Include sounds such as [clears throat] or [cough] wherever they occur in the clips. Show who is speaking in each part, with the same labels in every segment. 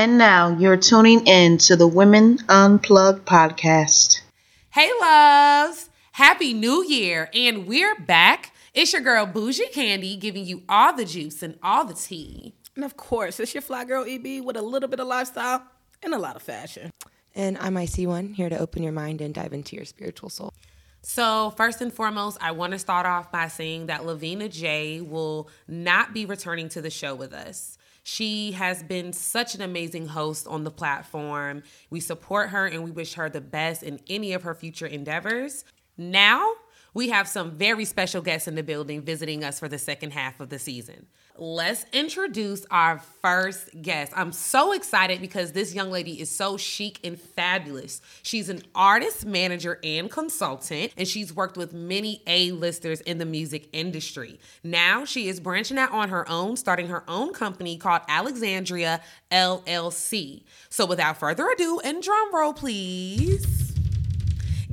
Speaker 1: And now you're tuning in to the Women Unplugged podcast.
Speaker 2: Hey, loves. Happy New Year. And we're back. It's your girl, Bougie Candy, giving you all the juice and all the tea.
Speaker 3: And of course, it's your fly girl EB with a little bit of lifestyle and a lot of fashion.
Speaker 4: And I'm IC1, here to open your mind and dive into your spiritual soul.
Speaker 2: So, first and foremost, I want to start off by saying that Lavina J will not be returning to the show with us. She has been such an amazing host on the platform. We support her and we wish her the best in any of her future endeavors. Now, we have some very special guests in the building visiting us for the second half of the season. Let's introduce our first guest. I'm so excited because this young lady is so chic and fabulous. She's an artist, manager, and consultant, and she's worked with many A-listers in the music industry. Now she is branching out on her own, starting her own company called Alex&Ria LLC. So without further ado, and drum roll, please.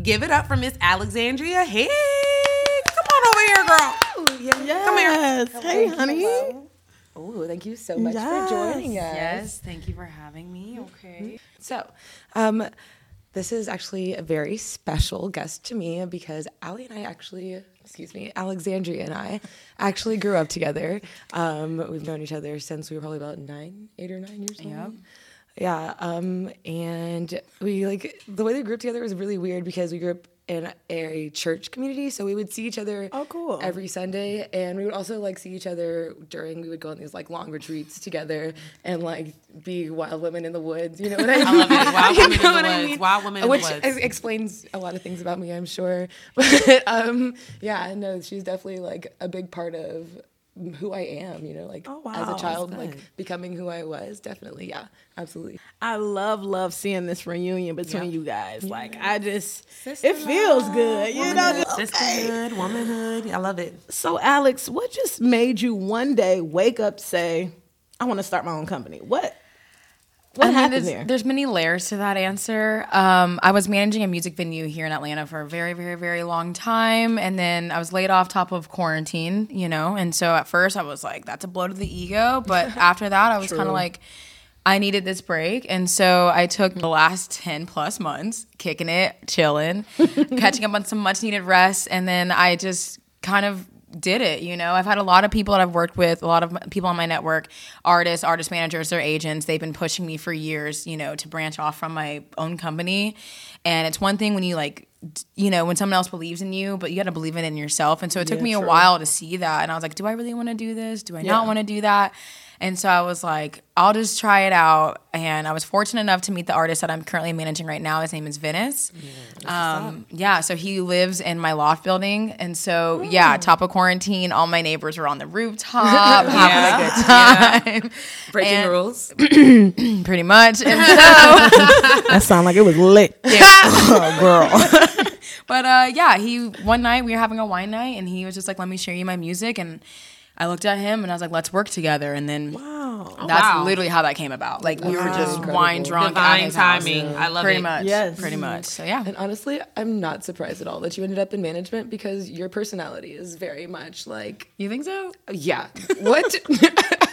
Speaker 2: Give it up for Miss Alexandria Higgs. Come on over here, girl.
Speaker 3: Yes.
Speaker 2: Come here.
Speaker 3: Hey, honey.
Speaker 4: Oh, thank you so much
Speaker 3: Yes.
Speaker 4: for joining us.
Speaker 5: Yes, thank you for having me. Okay.
Speaker 4: So, um, this is actually a very special guest to me because Ali and I actually, excuse me, Alexandria and I actually grew up together. Um, we've known each other since we were probably about nine, eight or nine years old.
Speaker 5: Yep.
Speaker 4: Yeah. Um, and we like the way we grew up together was really weird because we grew up in a church community, so we would see each other
Speaker 3: Oh, cool.
Speaker 4: every Sunday, and we would also like see each other during. We would go on these like long retreats together and like be wild women in the woods. You know what I mean? [laughs]
Speaker 2: I love it. Wild [laughs]
Speaker 4: You
Speaker 2: women in the
Speaker 4: what I mean?
Speaker 2: Wild women in the
Speaker 4: Which
Speaker 2: woods.
Speaker 4: ex- explains a lot of things about me, I'm sure. [laughs] But um, yeah, no, she's definitely like a big part of who I am. You know, like
Speaker 3: Oh, wow.
Speaker 4: as a child, like becoming who I was. Definitely, yeah, absolutely.
Speaker 3: I love, love seeing this reunion between you guys. Like, I just,
Speaker 2: Sister
Speaker 3: it feels good. You know, just-
Speaker 2: Sisterhood, womanhood. I love it.
Speaker 3: So, Alex, what just made you one day wake up, say, I want to start my own company? What? What
Speaker 5: I mean,
Speaker 3: happened
Speaker 5: there's,
Speaker 3: there?
Speaker 5: there's many layers to that answer. Um, I was managing a music venue here in Atlanta for a very, very, very long time, and then I was laid off top of quarantine. You know, and so at first I was like, "That's a blow to the ego," but [laughs] after that, I was kind of like. I needed this break. And so I took the last 10 plus months kicking it, chilling, [laughs] catching up on some much needed rest. And then I just kind of did it. You know, I've had a lot of people that I've worked with, a lot of people on my network, artists, artist managers, or agents. They've been pushing me for years, you know, to branch off from my own company. And it's one thing when you like, you know, when someone else believes in you, but you got to believe it in yourself. And so it took
Speaker 3: Yeah,
Speaker 5: me a while to see that. And I was like, do I really want to do this? Do I not want to do that? And so I was like, I'll just try it out. And I was fortunate enough to meet the artist that I'm currently managing right now. His name is Venice. Um, yeah, so he lives in my loft building. And so, yeah, top of quarantine, all my neighbors were on the rooftop [laughs] having a good time. [laughs]
Speaker 2: Breaking
Speaker 5: And-
Speaker 2: rules. [clears throat]
Speaker 5: Pretty much. And so, [laughs]
Speaker 3: that sounded like it was lit. oh, girl.
Speaker 5: But uh, yeah, he one night we were having a wine night, and he was just like, "Let me share you my music." And I looked at him, and I was like, "Let's work together." And then
Speaker 3: Wow.
Speaker 5: that's
Speaker 2: wow.
Speaker 5: literally how that came about. Like we were just
Speaker 4: Incredible.
Speaker 5: wine drunk, at
Speaker 2: Divine
Speaker 5: his house.
Speaker 2: timing. I love
Speaker 5: pretty
Speaker 2: it.
Speaker 5: much.
Speaker 3: Yes.
Speaker 5: pretty much. So yeah,
Speaker 4: And honestly, I'm not surprised at all that you ended up in management because your personality is very much like,
Speaker 5: you think so?
Speaker 4: yeah, what? [laughs]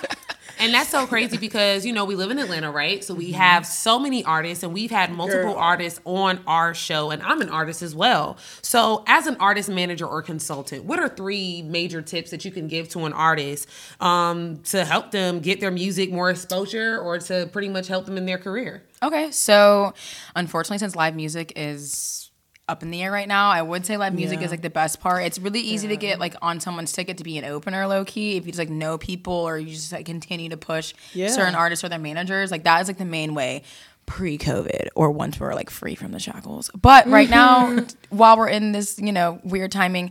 Speaker 2: And that's so crazy because, you know, we live in Atlanta, right? So we have so many artists and we've had multiple
Speaker 3: Girl.
Speaker 2: artists on our show, and I'm an artist as well. So, as an artist manager or consultant, what are three major tips that you can give to an artist um, to help them get their music more exposure or to pretty much help them in their career?
Speaker 5: Okay, so unfortunately, since live music is up in the air right now, I would say live music
Speaker 3: Yeah.
Speaker 5: is like the best part. It's really easy to get like on someone's ticket to be an opener, low key. If you just like know people or you just like continue to push
Speaker 3: Yeah.
Speaker 5: certain artists or their managers, like that is like the main way pre-COVID or once we're like free from the shackles. But right now, [laughs] while we're in this, you know, weird timing,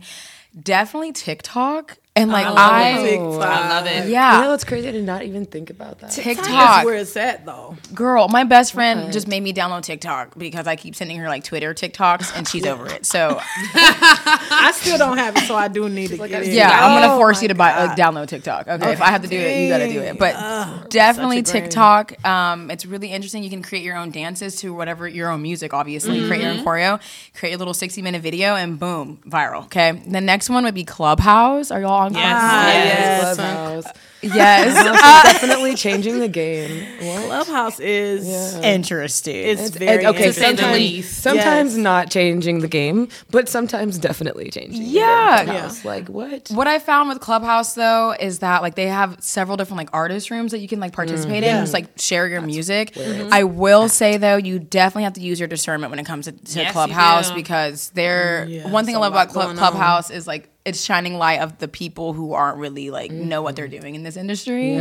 Speaker 5: definitely TikTok and like
Speaker 2: love
Speaker 5: I,
Speaker 2: it.
Speaker 3: TikTok.
Speaker 2: I love it.
Speaker 5: yeah.
Speaker 4: You know, it's crazy. I did not even think about that.
Speaker 5: TikTok.
Speaker 3: That's where it's at, though.
Speaker 5: Girl, my best friend just made me download TikTok because I keep sending her like Twitter TikToks and she's over it. So [laughs]
Speaker 3: I still don't have it, so I do need to
Speaker 4: like,
Speaker 3: get it.
Speaker 5: yeah, I'm gonna
Speaker 3: Oh
Speaker 5: force you to buy
Speaker 3: God.
Speaker 5: like, download TikTok. Okay, if I have to do it, you gotta do it. But
Speaker 3: Ugh,
Speaker 5: definitely
Speaker 3: such a brain.
Speaker 5: TikTok. Um, it's really interesting. You can create your own dances to whatever your own music. Obviously, create your own choreo, create a little 60 minute video, and boom, viral. Okay. The next one would be Clubhouse. Are y'all long
Speaker 2: Yes.
Speaker 5: time.
Speaker 2: Ah, yes.
Speaker 4: Clubhouse.
Speaker 5: Yes.
Speaker 4: Clubhouse is definitely changing the game. What?
Speaker 3: Clubhouse is
Speaker 1: Interesting.
Speaker 3: it's
Speaker 4: It's-
Speaker 3: very
Speaker 4: okay,
Speaker 2: To say the
Speaker 3: interesting.
Speaker 4: sometimes, sometimes
Speaker 3: Yes.
Speaker 4: not changing the game, but sometimes definitely changing. the game.
Speaker 5: Yeah.
Speaker 4: Clubhouse, like what?
Speaker 5: What I found with Clubhouse though is that like they have several different like artist rooms that you can like participate in, just like share your music. I will say though, you definitely have to use your discernment when it comes to, to
Speaker 2: Yes,
Speaker 5: Clubhouse because they're mm,
Speaker 3: Yeah,
Speaker 5: one thing I love about Club,
Speaker 3: going on.
Speaker 5: Clubhouse is like it's shining light of the people who aren't really like know what they're mm. doing in this industry.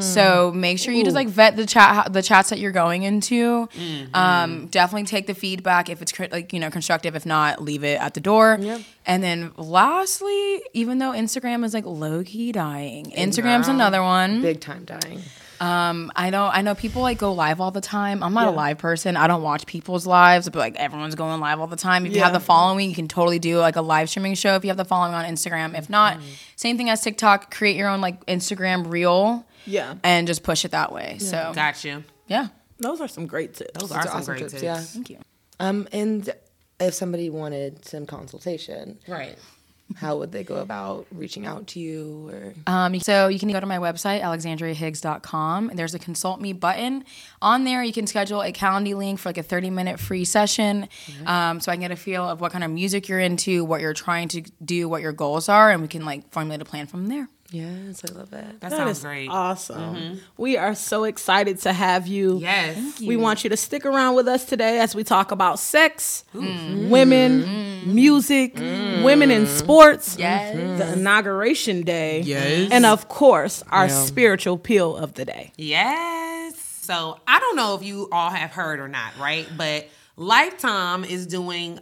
Speaker 5: So make sure you just like vet the chat the chats that you're going into. Um, definitely take the feedback if it's cr- like you know constructive. If not, leave it at the door. And then lastly, even though Instagram is like low key dying, Instagram's another one.
Speaker 4: Big time dying.
Speaker 5: Um, I know I know people like go live all the time. I'm not a live person. I don't watch people's lives, but like everyone's going live all the time. If you have the following, you can totally do like a live streaming show if you have the following on Instagram. If not, same thing as TikTok, create your own like Instagram reel
Speaker 3: Yeah.
Speaker 5: and just push it that way. So
Speaker 2: Gotcha.
Speaker 5: yeah.
Speaker 3: Those are some great tips.
Speaker 2: Those are some
Speaker 4: awesome
Speaker 2: great
Speaker 4: tips,
Speaker 2: tips.
Speaker 4: yeah.
Speaker 5: Thank you.
Speaker 4: Um, and if somebody wanted some consultation,
Speaker 2: Right.
Speaker 4: How would they go about reaching out to you? Or
Speaker 5: Um, so you can go to my website, alexandriahiggs.com. And there's a consult me button on there. You can schedule a Calendly link for like a 30 minute free session. Um, so I can get a feel of what kind of music you're into, what you're trying to do, what your goals are, and we can like formulate a plan from there.
Speaker 4: Yes, I love it.
Speaker 2: That,
Speaker 3: That
Speaker 2: sounds
Speaker 3: is
Speaker 2: great.
Speaker 3: awesome. Mm-hmm. We are so excited to have you.
Speaker 2: Yes.
Speaker 3: We want you to stick around with us today as we talk about sex, mm-hmm. women, mm. music, mm. women in sports,
Speaker 5: Yes.
Speaker 3: the inauguration day,
Speaker 1: Yes.
Speaker 3: and of course, our spiritual peel of the day.
Speaker 2: Yes. So I don't know if you all have heard or not, right? But Lifetime is doing,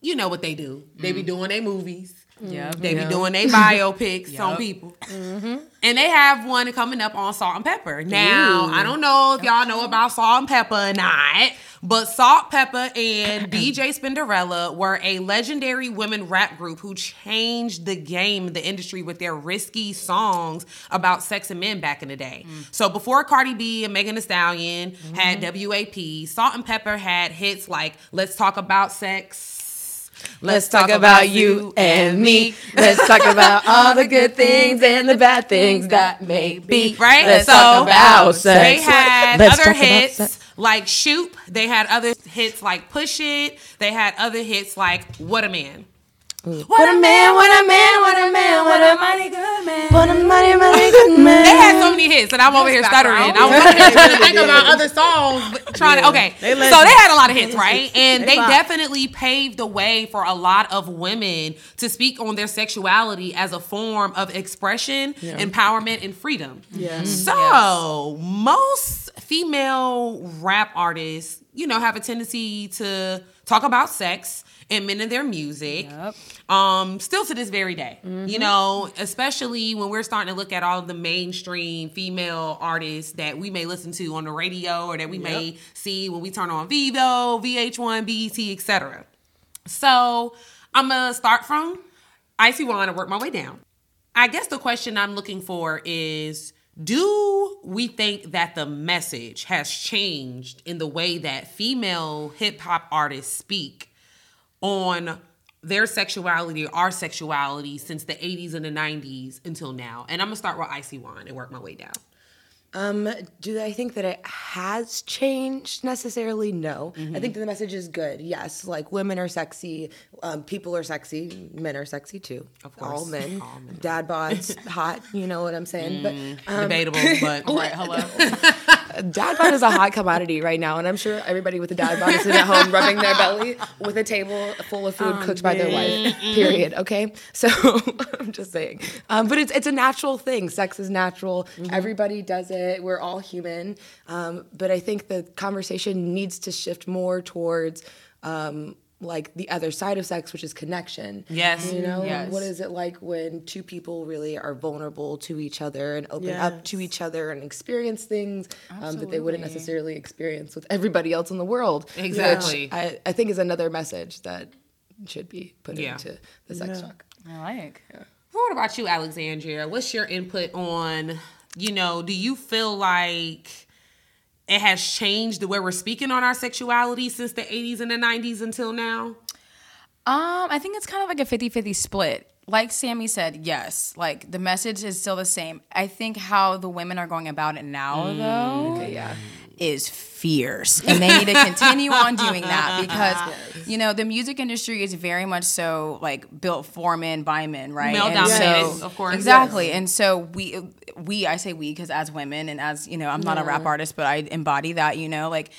Speaker 2: you know what they do. They be mm. doing their movies.
Speaker 5: Yeah.
Speaker 2: They be doing their biopics on people. Mm-hmm. And they have one coming up on Salt-N-Pepa. Now, I don't know if y'all know about Salt-N-Pepa or not, but Salt, Pepper, and [clears throat] DJ Spinderella were a legendary women rap group who changed the game, the industry, with their risky songs about sex and men back in the day. Mm. So before Cardi B and Megan Thee Stallion had mm-hmm. WAP, Salt-N-Pepa had hits like Let's Talk About Sex.
Speaker 4: Let's talk about you and me. Let's talk [laughs] about all the good things and the bad things that may be.
Speaker 2: Right?
Speaker 4: Let's
Speaker 2: so
Speaker 4: talk about
Speaker 2: they had
Speaker 4: Let's
Speaker 2: other hits like Shoot. They had other hits like Push It. They had other hits like What a Man.
Speaker 4: What a man, what a man, what a man, what a
Speaker 2: mighty good man.
Speaker 4: what a money, money, good man. [laughs]
Speaker 2: They had so many hits, and I'm over here stuttering. I was over here trying to think about [laughs] other songs, but trying to. Okay, so they had a lot of hits, right? And they
Speaker 3: pop.
Speaker 2: definitely paved the way for a lot of women to speak on their sexuality as a form of expression, empowerment, and freedom.
Speaker 3: Yeah. Mm-hmm.
Speaker 2: So most female rap artists, you know, have a tendency to talk about sex and men in their music. Um, still to this very day, you know, especially when we're starting to look at all of the mainstream female artists that we may listen to on the radio or that we may see when we turn on Vevo, VH1, BET, etc. So I'm gonna start from IC1 and work my way down. I guess the question I'm looking for is do we think that the message has changed in the way that female hip hop artists speak on their sexuality, our sexuality since the 80s and the 90s until now? And I'm gonna start with IC1 and work my way down.
Speaker 4: Um, do I think that it has changed necessarily? No. I think that the message is good. Yes, like women are sexy, um, people are sexy, men are sexy too. Of
Speaker 2: course.
Speaker 4: all men.
Speaker 2: All men.
Speaker 4: Dad bods [laughs] hot. You know what I'm saying? But um,
Speaker 2: Debatable, but [laughs] right, hello. [laughs]
Speaker 4: dad bod is a hot commodity right now, and I'm sure everybody with a dad bod is sitting at home rubbing their belly with a table full of food cooked by their wife. Period. Okay, so [laughs] I'm just saying. Um, but it's it's a natural thing. Sex is natural. Everybody does it. We're all human. Um, but I think the conversation needs to shift more towards. Um, like the other side of sex, which is connection.
Speaker 2: Yes.
Speaker 4: You know,
Speaker 5: Yes.
Speaker 4: what is it like when two people really are vulnerable to each other and open up to each other and experience things um, that they wouldn't necessarily experience with everybody else in the world? which
Speaker 2: Exactly.
Speaker 4: I, I think is another message that should be put
Speaker 2: Yeah.
Speaker 4: into the sex talk.
Speaker 5: I like.
Speaker 2: What about you, Alexandria? What's your input on, you know, do you feel like it has changed the way we're speaking on our sexuality since the 80s and the 90s until now?
Speaker 5: Um, I think it's kind of like a 50-50 split. like Sammy said, yes, like the message is still the same. I think how the women are going about it now, though,
Speaker 4: yeah.
Speaker 5: Is fierce, and they need to continue on doing that [laughs] because you know the music industry is very much so like built for men by men, right?
Speaker 2: Male
Speaker 5: And
Speaker 2: dominated,
Speaker 5: so-
Speaker 2: of course.
Speaker 5: Exactly, and so we we I say we because as women and as you know, I'm not a rap artist, but I embody that. You know, like.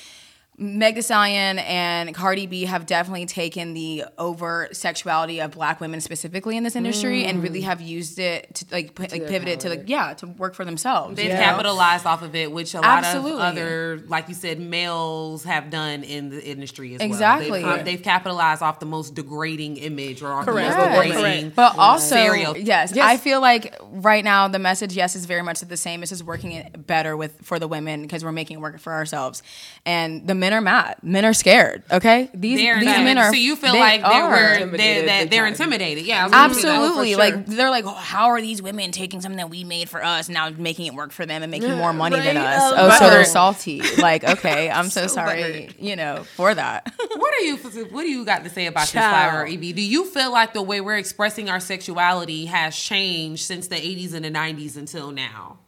Speaker 5: Meg Thee Stallion and Cardi B have definitely taken the over sexuality of black women specifically in this industry and mm. really have used it to like put, like pivoted to like yeah to work for themselves.
Speaker 2: They've
Speaker 5: you know?
Speaker 2: capitalized off of it, which a lot
Speaker 5: Absolutely.
Speaker 2: of other, like you said, males have done in the industry as
Speaker 5: Exactly.
Speaker 2: well. They've, they've capitalized off the most degrading image or off
Speaker 3: Correct.
Speaker 2: the most
Speaker 3: Yes.
Speaker 2: degrading.
Speaker 3: Correct.
Speaker 5: But also,
Speaker 2: Stereo-
Speaker 5: yes, I feel like right now the message, yes, is very much the same. It's just working it better with for the women because we're making it work for ourselves, and the men are mad. Men are scared. Okay, these
Speaker 2: They're
Speaker 5: these
Speaker 2: intimidated.
Speaker 5: men are.
Speaker 2: So you feel
Speaker 5: they
Speaker 2: like they're,
Speaker 5: are.
Speaker 2: we're- they're,
Speaker 4: Intimidated
Speaker 2: that they're intimidated. Yeah, I was gonna say that.
Speaker 5: Absolutely,
Speaker 3: sure.
Speaker 5: like they're like, oh, how are these women taking something that we made for us now making it work for them and making more money than us?
Speaker 3: um,
Speaker 5: oh, so they're salty. Like, [laughs] okay, I'm so,
Speaker 2: So
Speaker 5: sorry,
Speaker 2: buttered.
Speaker 5: you know, for that. [laughs]
Speaker 2: What are you? What do you got to say about this
Speaker 3: Child.
Speaker 2: Flower EB? Do you feel like the way we're expressing our sexuality has changed since the '80s and the '90s until now?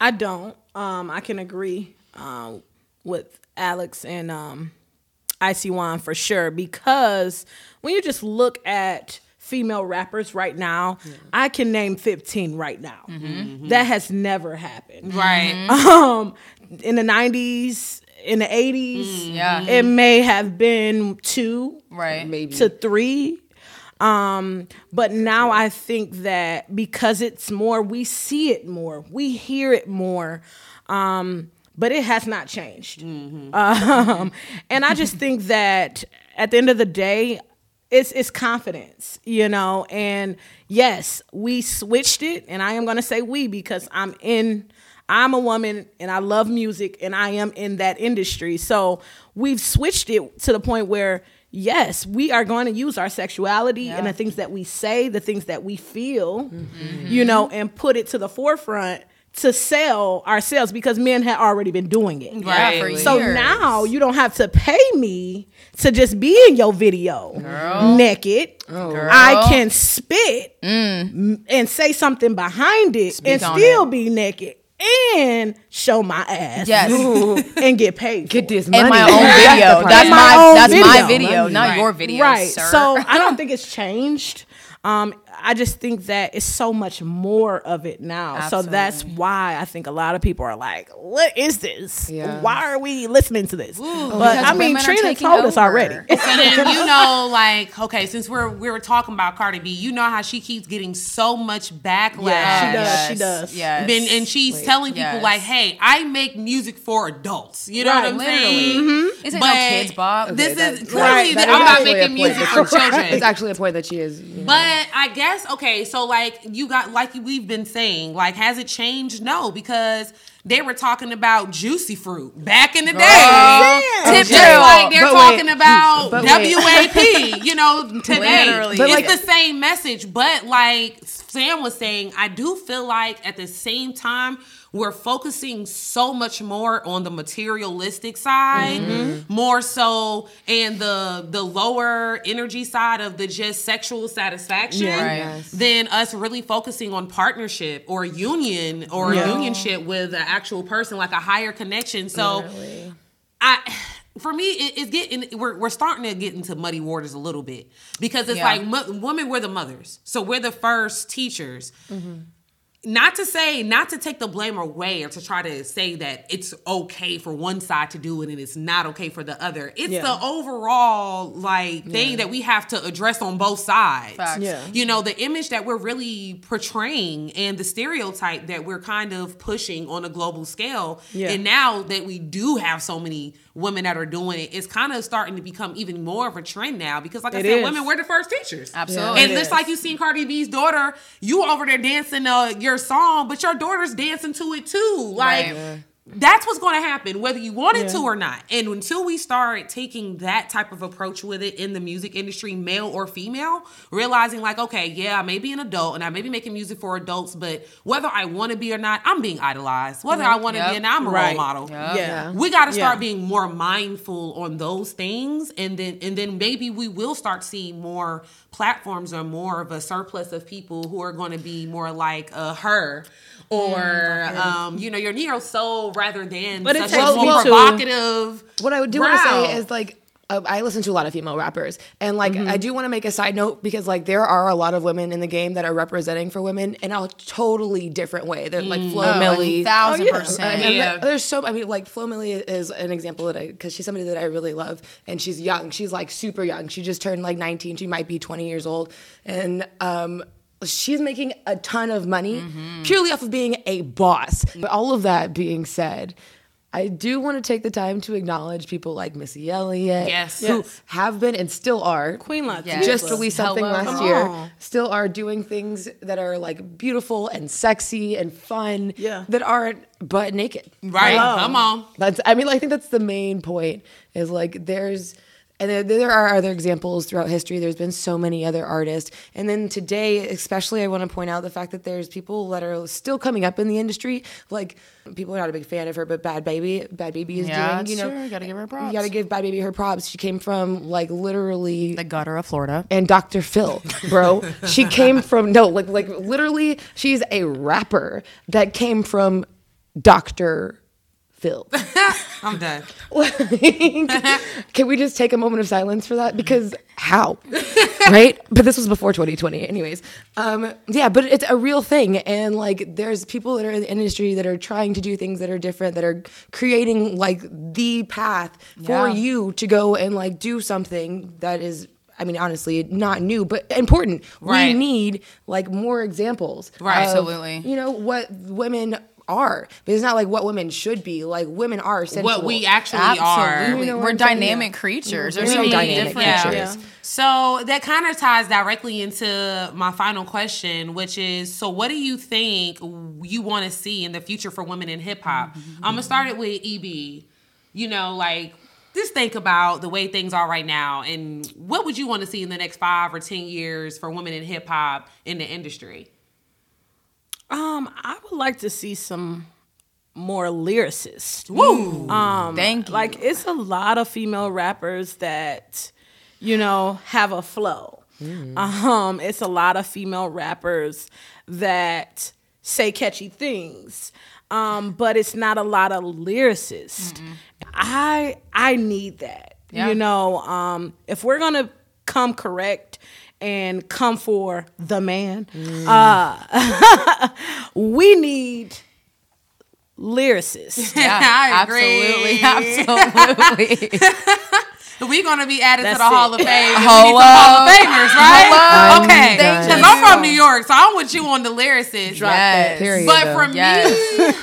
Speaker 3: I don't. Um, I can agree um, with Alex and um, IC1 for sure because when you just look at female rappers right now, I can name 15 right now. That has never happened.
Speaker 2: Right.
Speaker 3: Um, in the 90s, in the 80s,
Speaker 5: yeah.
Speaker 3: it may have been two
Speaker 5: Right.
Speaker 4: Maybe.
Speaker 3: to three. Um, but now I think that because it's more, we see it more, we hear it more. Um, but it has not changed. Um, [laughs] and I just think that at the end of the day, it's it's confidence, you know. And yes, we switched it, and I am gonna say we because I'm in. I'm a woman and I love music and I am in that industry. So we've switched it to the point where yes, we are going to use our sexuality and the things that we say, the things that we feel, you know, and put it to the forefront to sell ourselves because men had already been doing it.
Speaker 5: Yeah, for
Speaker 2: Right.
Speaker 3: So
Speaker 5: years.
Speaker 3: now you don't have to pay me to just be in your video naked. I can spit m- and say something behind it and still
Speaker 5: it.
Speaker 3: be naked and show my ass.
Speaker 5: Yes. [laughs]
Speaker 3: and get paid.
Speaker 4: Get
Speaker 3: for
Speaker 4: this
Speaker 5: in my own [laughs] video.
Speaker 4: part.
Speaker 5: That's
Speaker 3: In my
Speaker 5: my
Speaker 3: own
Speaker 5: that's my
Speaker 3: video.
Speaker 5: video, not
Speaker 2: Right.
Speaker 5: your video,
Speaker 3: right.
Speaker 5: sir.
Speaker 3: So I don't [laughs] think it's changed. Um, I just think that it's so much more of it now. So that's why I think a lot of people are like, "What is this?
Speaker 4: Yeah.
Speaker 3: Why are we listening to this?" but
Speaker 5: Because
Speaker 3: I mean,
Speaker 5: are
Speaker 3: Trina
Speaker 5: taking
Speaker 3: told us
Speaker 5: over.
Speaker 3: already.
Speaker 2: So then [laughs] you know, like, okay, since we're we were talking about Cardi B, you know how she keeps getting so much backlash.
Speaker 3: Yeah, she does.
Speaker 5: Yes,
Speaker 3: She does.
Speaker 5: Yes.
Speaker 2: Been, and she's telling people
Speaker 5: yes.
Speaker 2: like, "Hey, I make music for adults." You know
Speaker 3: Right,
Speaker 2: what I'm
Speaker 5: literally.
Speaker 2: saying? Mm-hmm.
Speaker 5: Isn't
Speaker 2: But
Speaker 5: no kids, Bob?
Speaker 2: This
Speaker 4: Okay,
Speaker 2: is
Speaker 4: that-
Speaker 2: clearly
Speaker 3: right,
Speaker 2: that
Speaker 3: that
Speaker 2: I'm not making music for children. [laughs]
Speaker 4: It's actually a point that she is. You know,
Speaker 2: But I guess okay, so like you got like we've been saying, like has it changed? No, because they were talking about juicy fruit back in the day.
Speaker 5: Tip
Speaker 2: Just like they're
Speaker 4: But wait,
Speaker 2: talking about
Speaker 4: but.
Speaker 2: WAP, you know, [laughs] today.
Speaker 5: Literally.
Speaker 4: But
Speaker 2: it's
Speaker 4: like-
Speaker 2: the same message, but like Sam was saying, I do feel like at the same time we're focusing so much more on the materialistic side,
Speaker 4: Mm-hmm.
Speaker 2: more so, and the the lower energy side of the just sexual satisfaction
Speaker 3: Yeah.
Speaker 5: Right.
Speaker 4: Yes.
Speaker 2: than us really focusing on partnership or union or
Speaker 3: Yeah.
Speaker 2: unionship with an actual person, like a higher connection. So I for me it, it's getting we're, we're starting to get into muddy waters a little bit because it's
Speaker 5: Yeah.
Speaker 2: like mo- women we're the mothers so we're the first teachers mm-hmm. Not to say not to take the blame away or to try to say that it's okay for one side to do it and it's not okay for the other it's
Speaker 3: Yeah.
Speaker 2: the overall like thing that we have to address on both sides
Speaker 5: Facts.
Speaker 3: Yeah.
Speaker 2: you know the image that we're really portraying and the stereotype that we're kind of pushing on a global scale
Speaker 3: Yeah.
Speaker 2: and now that we do have so many women that are doing it it's kind of starting to become even more of a trend now because like i
Speaker 3: It
Speaker 2: said
Speaker 3: is.
Speaker 2: women we're the first teachers
Speaker 5: Absolutely.
Speaker 2: and
Speaker 3: It
Speaker 2: just
Speaker 3: is.
Speaker 2: like you seen Cardi B's daughter, you over there dancing uh, your song, but your daughter's dancing to it too. Like
Speaker 5: Right.
Speaker 2: That's what's going to happen whether you want it to or not and until we start taking that type of approach with it in the music industry male or female realizing like okay yeah i may be an adult and i may be making music for adults but whether i want to be or not i'm being idolized whether i want to
Speaker 5: Yep.
Speaker 2: be or not i'm a
Speaker 3: Right.
Speaker 2: role model
Speaker 3: Yeah.
Speaker 2: we got to start
Speaker 3: Yeah.
Speaker 2: being more mindful on those things and then and then maybe we will start seeing more platforms or more of a surplus of people who are going to be more like uh, her or um, you know your neo soul rather than
Speaker 3: But it
Speaker 2: such
Speaker 3: takes
Speaker 2: a more
Speaker 3: me to-
Speaker 2: provocative
Speaker 4: What I would do want to say is like. Uh, I listen to a lot of female rappers, and like
Speaker 2: Mm-hmm.
Speaker 4: I do want to make a side note because like there are a lot of women in the game that are representing for women in a totally different way. They're like Flo
Speaker 5: Oh,
Speaker 4: Millie,
Speaker 5: a thousand
Speaker 3: Oh, yeah.
Speaker 5: percent.
Speaker 4: and
Speaker 2: Yeah.
Speaker 4: there's so I mean like Flo Milli is an example that I because she's somebody that I really love and she's young. She's like super young. She just turned like 19. She might be 20 years old, and um, she's making a ton of money purely off of being a boss. But all of that being said. I do want to take the time to acknowledge people like Missy Elliott,
Speaker 2: Yes.
Speaker 4: who
Speaker 3: Yes.
Speaker 4: have been and still are
Speaker 3: Queen Latifah.
Speaker 5: Yes.
Speaker 4: just released something
Speaker 5: Hello.
Speaker 4: last year.
Speaker 3: on.
Speaker 4: Still are doing things that are like beautiful and sexy and fun.
Speaker 3: Yeah.
Speaker 4: That aren't butt naked.
Speaker 2: right
Speaker 3: Hello.
Speaker 2: come on
Speaker 4: That's. I mean, I think that's the main point. Is like there's. And there, there are other examples throughout history. There's been so many other artists. And then today, especially, I want to point out the fact that there's people that are still coming up in the industry. Like, people are not a big fan of her, but Bhad Bhabie, Bhad Bhabie is
Speaker 5: Yeah,
Speaker 4: doing, you know.
Speaker 5: true. You gotta give her props.
Speaker 4: You gotta give Bhad Bhabie her props. She came from, like, literally
Speaker 5: The gutter of Florida.
Speaker 4: and Dr. Phil, bro. she came from no, like like literally, she's a rapper that came from Dr. Phil. [laughs]
Speaker 2: i'm done [laughs]
Speaker 4: Can we just take a moment of silence for that? Because how? [laughs] right? But this was before 2020, anyways. Um, yeah, but it's a real thing. And like there's people that are in the industry that are trying to do things that are different, that are creating like the path for
Speaker 5: Yeah.
Speaker 4: you to go and like do something that is I mean, honestly, not new, but important. We need like more examples.
Speaker 2: Right.
Speaker 4: of,
Speaker 5: Absolutely.
Speaker 4: You know, what women are. But it's not like what women should be. Like women are sensual.
Speaker 2: what we actually
Speaker 5: Absolutely.
Speaker 2: are
Speaker 4: You know
Speaker 5: We're
Speaker 4: I'm saying?
Speaker 5: dynamic creatures. Mm-hmm. There's
Speaker 4: We're
Speaker 5: so many
Speaker 4: dynamic
Speaker 5: different
Speaker 4: creatures.
Speaker 3: Yeah.
Speaker 2: So that kind of ties directly into my final question, which is so what do you think you want to see in the future for women in hip hop? Mm-hmm. I'm gonna start it with EB. You know, like just think about the way things are right now and what would you want to see in the next five or ten years for women in hip hop in the industry?
Speaker 3: Um, I would like to see some more lyricists.
Speaker 2: Woo!
Speaker 3: Um,
Speaker 5: Thank you.
Speaker 3: Like it's a lot of female rappers that, you know, have a flow. Um, it's a lot of female rappers that say catchy things. Um, but it's not a lot of lyricists. I I need that.
Speaker 5: Yeah.
Speaker 3: You know, um, if we're gonna come correct and come for the man, uh, [laughs] we need lyricists. [laughs]
Speaker 5: Yeah,
Speaker 2: I agree.
Speaker 5: absolutely, [laughs] absolutely.
Speaker 2: We're gonna be added to
Speaker 3: That's
Speaker 2: the Hall of Fame. We need some Hall of Famers, right?
Speaker 5: Hello.
Speaker 2: Okay, because. I'm from New York, so I want you on the lyricist.
Speaker 5: Yes.
Speaker 4: Period.
Speaker 2: But
Speaker 4: though.
Speaker 2: for
Speaker 5: Yes.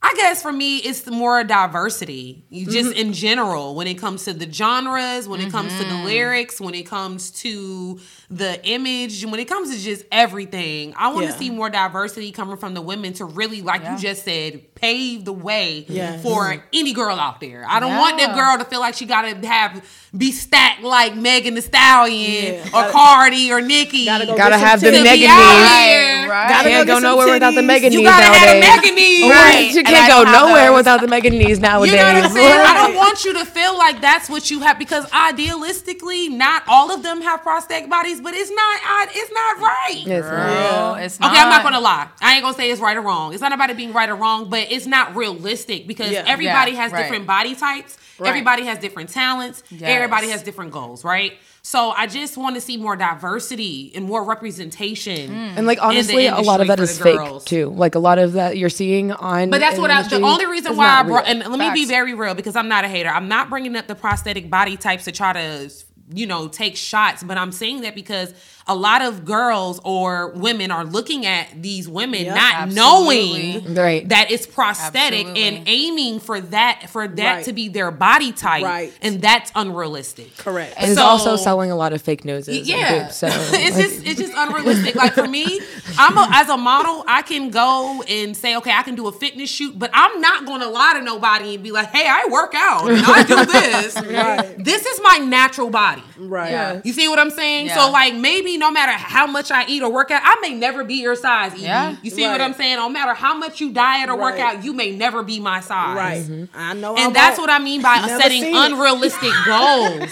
Speaker 2: I guess for me, it's more diversity, You just
Speaker 3: Mm-hmm.
Speaker 2: in general, when it comes to the genres, when it comes to the
Speaker 3: Mm-hmm.
Speaker 2: lyrics, when it comes to the image, when it comes to just everything. I want to
Speaker 3: Yeah.
Speaker 2: see more diversity coming from the women to really, like
Speaker 5: Yeah.
Speaker 2: you just said, pave the way
Speaker 3: Yes.
Speaker 2: for any girl out there. I don't want that girl to feel like she got to have be stacked like Megan Thee Stallion
Speaker 3: Yeah.
Speaker 2: or Cardi or Nicki.
Speaker 3: Gotta go
Speaker 4: Gotta have the
Speaker 2: to
Speaker 3: titties.
Speaker 2: be
Speaker 4: Megan
Speaker 2: out
Speaker 4: knees.
Speaker 2: here.
Speaker 5: Right.
Speaker 3: Gotta
Speaker 4: Can't
Speaker 3: go
Speaker 4: go
Speaker 3: get some
Speaker 4: nowhere without the
Speaker 3: titties.
Speaker 4: Megan
Speaker 2: You gotta have the. Megan knees.
Speaker 4: Right. You can't go nowhere
Speaker 5: those.
Speaker 4: without the Megan knees nowadays.
Speaker 2: You know what I'm saying? I don't want you to feel like that's what you have because idealistically, not all of them have prosthetic bodies, but it's not. It's not right.
Speaker 4: It's not.
Speaker 5: Girl, it's
Speaker 2: Okay, I'm not gonna lie. I ain't gonna say it's right or wrong. It's not about it being right or wrong, but it's not realistic because
Speaker 3: Yeah.
Speaker 2: everybody
Speaker 5: Yeah,
Speaker 2: has
Speaker 5: right.
Speaker 2: different body types.
Speaker 3: Right.
Speaker 2: Everybody has different talents.
Speaker 5: Yes.
Speaker 2: Everybody has different goals, right? So I just want to see more diversity and more representation. Mm.
Speaker 4: And like honestly, a lot of
Speaker 2: that is
Speaker 4: that
Speaker 2: for
Speaker 4: is
Speaker 2: the
Speaker 4: fake too. Like a lot of that you're seeing on.
Speaker 2: But that's what I. The only reason why I brought,
Speaker 4: real.
Speaker 2: and let me be very real because I'm not a hater. I'm not bringing up the prosthetic body types to try to you know, take shots, but I'm saying that because a lot of girls or women are looking at these women
Speaker 3: Yeah.
Speaker 2: not
Speaker 5: Absolutely.
Speaker 2: knowing
Speaker 4: Right.
Speaker 2: that it's prosthetic
Speaker 5: Absolutely.
Speaker 2: and aiming for that for that
Speaker 3: Right.
Speaker 2: to be their body type
Speaker 3: Right.
Speaker 2: and that's unrealistic.
Speaker 3: Correct.
Speaker 4: And it's also selling a lot of fake noses.
Speaker 2: Yeah,
Speaker 4: boobs, so [laughs]
Speaker 2: it's
Speaker 4: like,
Speaker 2: just it's just unrealistic. like for me, [laughs] I'm a, as a model, I can go and say, okay, I can do a fitness shoot, but I'm not going to lie to nobody and be like, hey, I work out and I do [laughs] this.
Speaker 3: Right.
Speaker 2: This is my natural body.
Speaker 3: Right.
Speaker 5: Yeah.
Speaker 2: You see what I'm saying?
Speaker 5: Yeah.
Speaker 2: So like maybe no matter how much I eat or work out, I may never be your size. Evie.
Speaker 5: Yeah.
Speaker 2: You see what I'm saying? No matter how much you diet or work out, you may never be my size.
Speaker 3: Right. Mm-hmm. I know. I
Speaker 2: And that's what I mean by setting unrealistic [laughs] goals.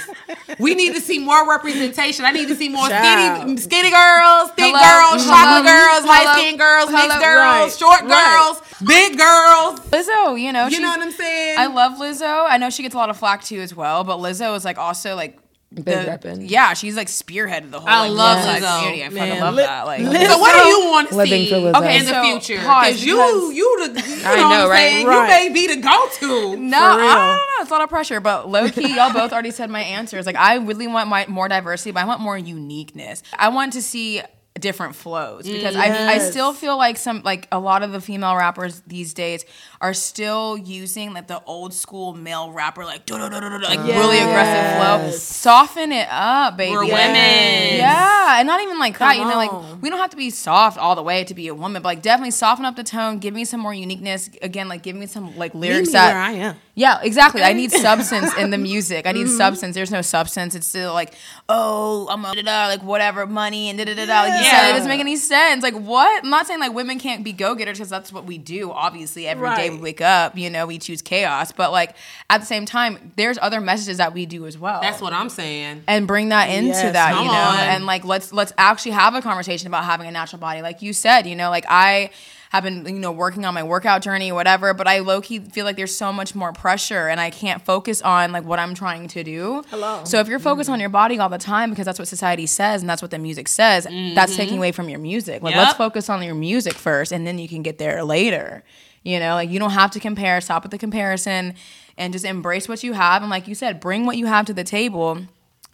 Speaker 2: we need to see more representation. I need to see more
Speaker 3: Child.
Speaker 2: skinny, skinny girls, thick
Speaker 5: Hello.
Speaker 2: girls, mm-hmm.
Speaker 5: Hello.
Speaker 2: chocolate girls,
Speaker 5: Hello.
Speaker 2: light skinned girls, mixed girls,
Speaker 3: Right.
Speaker 2: short
Speaker 3: Right.
Speaker 2: girls, big girls.
Speaker 5: Lizzo, you know,
Speaker 2: You know what I'm saying?
Speaker 5: I love Lizzo. I know she gets a lot of flack too as well, but Lizzo is like also like
Speaker 4: Big
Speaker 5: the-
Speaker 4: reppin'.
Speaker 5: Yeah, she's like spearheaded the whole.
Speaker 2: I
Speaker 5: like,
Speaker 2: love
Speaker 5: Lizzo
Speaker 2: Lizzo.
Speaker 5: community. I fucking
Speaker 3: Man,
Speaker 5: love
Speaker 3: Li-
Speaker 5: that. Like,
Speaker 3: Lizzo-
Speaker 2: so what do you want to see
Speaker 4: for Lizzo.
Speaker 5: Okay,
Speaker 2: in the
Speaker 5: so
Speaker 2: future?
Speaker 5: pause,
Speaker 2: Because you, you, the, you know,
Speaker 4: I know,
Speaker 2: what I'm
Speaker 4: right?
Speaker 2: saying?
Speaker 3: Right.
Speaker 2: You may be the go-to.
Speaker 5: No,
Speaker 3: For real.
Speaker 5: I don't know. It's a lot of pressure, but low key, y'all both already said my answers. Like, I really want my more diversity, but I want more uniqueness. I want to see different flows because I, I still feel like some like a lot of the female rappers these days are still using like the old school male rapper like "Du-du-du-du-du," like really aggressive flow
Speaker 3: Yes.
Speaker 5: soften it up baby
Speaker 2: We're
Speaker 3: Yes.
Speaker 2: women.
Speaker 5: yeah and not even like that you know
Speaker 3: on.
Speaker 5: like we don't have to be soft all the way to be a woman but like definitely soften up the tone give me some more uniqueness again like give me some like
Speaker 3: Meet
Speaker 5: lyrics
Speaker 3: me
Speaker 5: that
Speaker 3: where I am.
Speaker 5: yeah, exactly. I need [laughs] substance in the music. I need mm-hmm. substance. There's no substance. It's still like, oh, I'm a like whatever, money and da da da da. Like you said, it doesn't make any sense. Like what? I'm not saying like women can't be go getters because that's what we do. Obviously, every day we wake up, you know, we choose chaos. But like at the same time, there's other messages that we do as well
Speaker 2: That's what I'm saying.
Speaker 5: and bring that into
Speaker 3: Yes,
Speaker 5: that, you know,
Speaker 2: on.
Speaker 5: and like let's let's actually have a conversation about having a natural body. Like you said, you know, like I have been, you know, working on my workout journey or whatever, but I low key feel like there's so much more pressure and I can't focus on like what I'm trying to do.
Speaker 3: Hello.
Speaker 5: So if you're focused on your body all the time because that's what society says and that's what the music says, that's taking away from your music. Like let's focus on your music first and then you can get there later. You know, like you don't have to compare, stop with the comparison and just embrace what you have and like you said, bring what you have to the table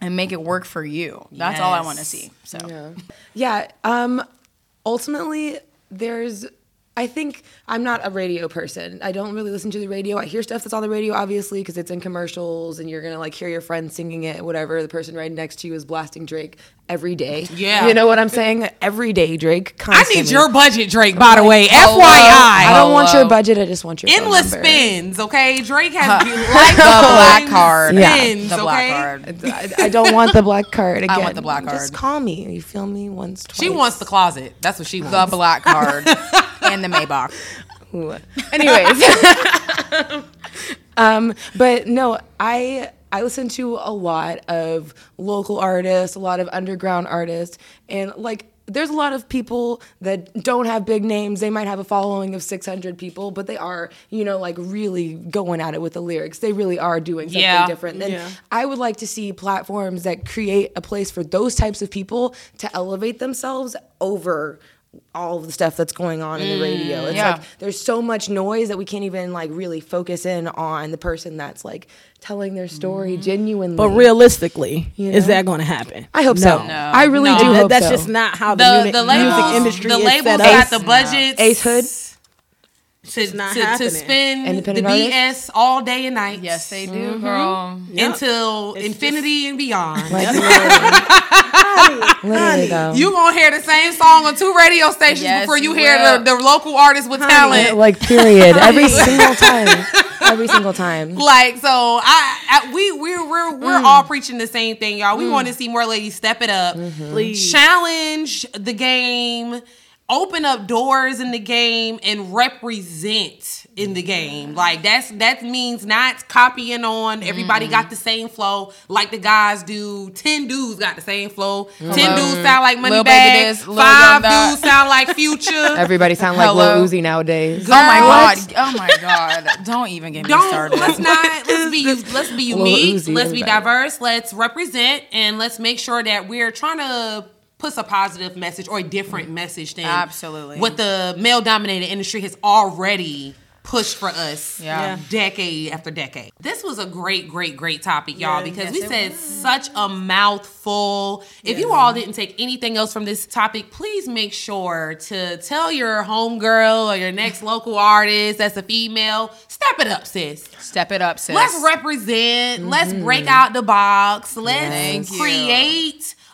Speaker 5: and make it work for you. That's all I want to see. So
Speaker 4: Yeah. Um, ultimately, there's. I think I'm not a radio person. I don't really listen to the radio. I hear stuff that's on the radio, obviously, because it's in commercials, and you're gonna like hear your friend singing it, whatever. The person right next to you is blasting Drake every day.
Speaker 2: Yeah.
Speaker 4: you know what I'm saying? Every day, Drake.
Speaker 2: I need your budget, Drake, by the way.
Speaker 5: Hello.
Speaker 2: FYI.
Speaker 4: I don't want your budget. I just want your
Speaker 2: Endless
Speaker 4: number.
Speaker 2: spins, okay? Drake has
Speaker 5: the
Speaker 2: lifetime
Speaker 5: black card.
Speaker 4: Yeah.
Speaker 2: spins,
Speaker 5: The black
Speaker 2: okay?
Speaker 5: card.
Speaker 4: I, I don't want the black card. Again.
Speaker 5: I want the black card.
Speaker 4: Just
Speaker 5: card.
Speaker 4: call me. You feel me once, twice.
Speaker 2: She wants the closet. That's what she wants.
Speaker 5: The
Speaker 2: wants.
Speaker 5: black card [laughs] and the Maybach. [laughs]
Speaker 4: Ooh. Anyways, [laughs] um, but no, I I listen to a lot of local artists, a lot of underground artists, and like there's a lot of people that don't have big names. They might have a following of 600 people, but they are, you know, like really going at it with the lyrics. They really are doing something
Speaker 2: Yeah.
Speaker 4: different. And
Speaker 3: Yeah.
Speaker 4: I would like to see platforms that create a place for those types of people to elevate themselves over all of the stuff that's going on in the radio. It's mm,
Speaker 5: yeah.
Speaker 4: like there's so much noise that we can't even like really focus in on the person that's like telling their story mm. genuinely.
Speaker 3: But realistically, is
Speaker 4: know?
Speaker 3: that going to happen?
Speaker 4: I hope so.
Speaker 3: No.
Speaker 4: I really
Speaker 2: No.
Speaker 4: do
Speaker 3: That-
Speaker 4: hope
Speaker 3: that's
Speaker 4: so.
Speaker 3: just not how the,
Speaker 2: the,
Speaker 3: music,
Speaker 2: the labels,
Speaker 3: music industry
Speaker 2: the
Speaker 3: is
Speaker 2: labels
Speaker 3: set
Speaker 2: got
Speaker 3: up.
Speaker 2: the budgets.
Speaker 4: Ace Hood.
Speaker 2: To,
Speaker 3: not
Speaker 2: to, to spend
Speaker 4: Independent
Speaker 2: the
Speaker 4: artists?
Speaker 2: BS all day and night.
Speaker 5: Yes, they do, mm-hmm. girl.
Speaker 2: Until
Speaker 3: It's
Speaker 2: infinity and beyond.
Speaker 4: Like literally, [laughs] literally though.
Speaker 2: you gonna hear the same song on two radio stations
Speaker 5: Yes,
Speaker 2: before you
Speaker 5: you
Speaker 2: hear
Speaker 5: will.
Speaker 2: the, the local artist with talent.
Speaker 4: like period every single [laughs] time. Every single time.
Speaker 2: Like so, I, I we we're we're we're all preaching the same thing, y'all. We mm. want to see more ladies step it up, mm-hmm.
Speaker 3: Please.
Speaker 2: challenge the game, open up doors in the game, and represent in the game. Like that's that means not copying on. Everybody got mm-hmm. the same flow like the guys do. Ten dudes got the same flow. Ten dudes sound like Money
Speaker 5: Lil Baby
Speaker 2: Bag. Five dudes sound like Future. [laughs]
Speaker 4: Everybody sound like
Speaker 5: Hello.
Speaker 4: Lil Uzi nowadays.
Speaker 5: Oh my
Speaker 2: What?
Speaker 5: god! Oh my god! Oh [laughs] Don't even get me
Speaker 2: Don't
Speaker 5: started.
Speaker 2: let's not let's be [laughs] let's be unique.
Speaker 4: Uzi,
Speaker 2: let's be
Speaker 4: everybody.
Speaker 2: diverse. Let's represent and let's make sure that we're trying to put a positive message or a different message than
Speaker 5: Absolutely.
Speaker 2: what the male dominated industry has already pushed for us
Speaker 5: Yeah.
Speaker 2: decade after decade. This was a great, great, great topic, y'all,
Speaker 3: Yeah.
Speaker 2: because
Speaker 5: Yes,
Speaker 2: we said such a mouthful. If you all didn't take anything else from this topic, please make sure to tell your homegirl or your next local artist that's a female, step it up, sis.
Speaker 5: Step it up, sis.
Speaker 2: Let's represent. Let's break mm-hmm. out the box. Let's
Speaker 5: Thank you.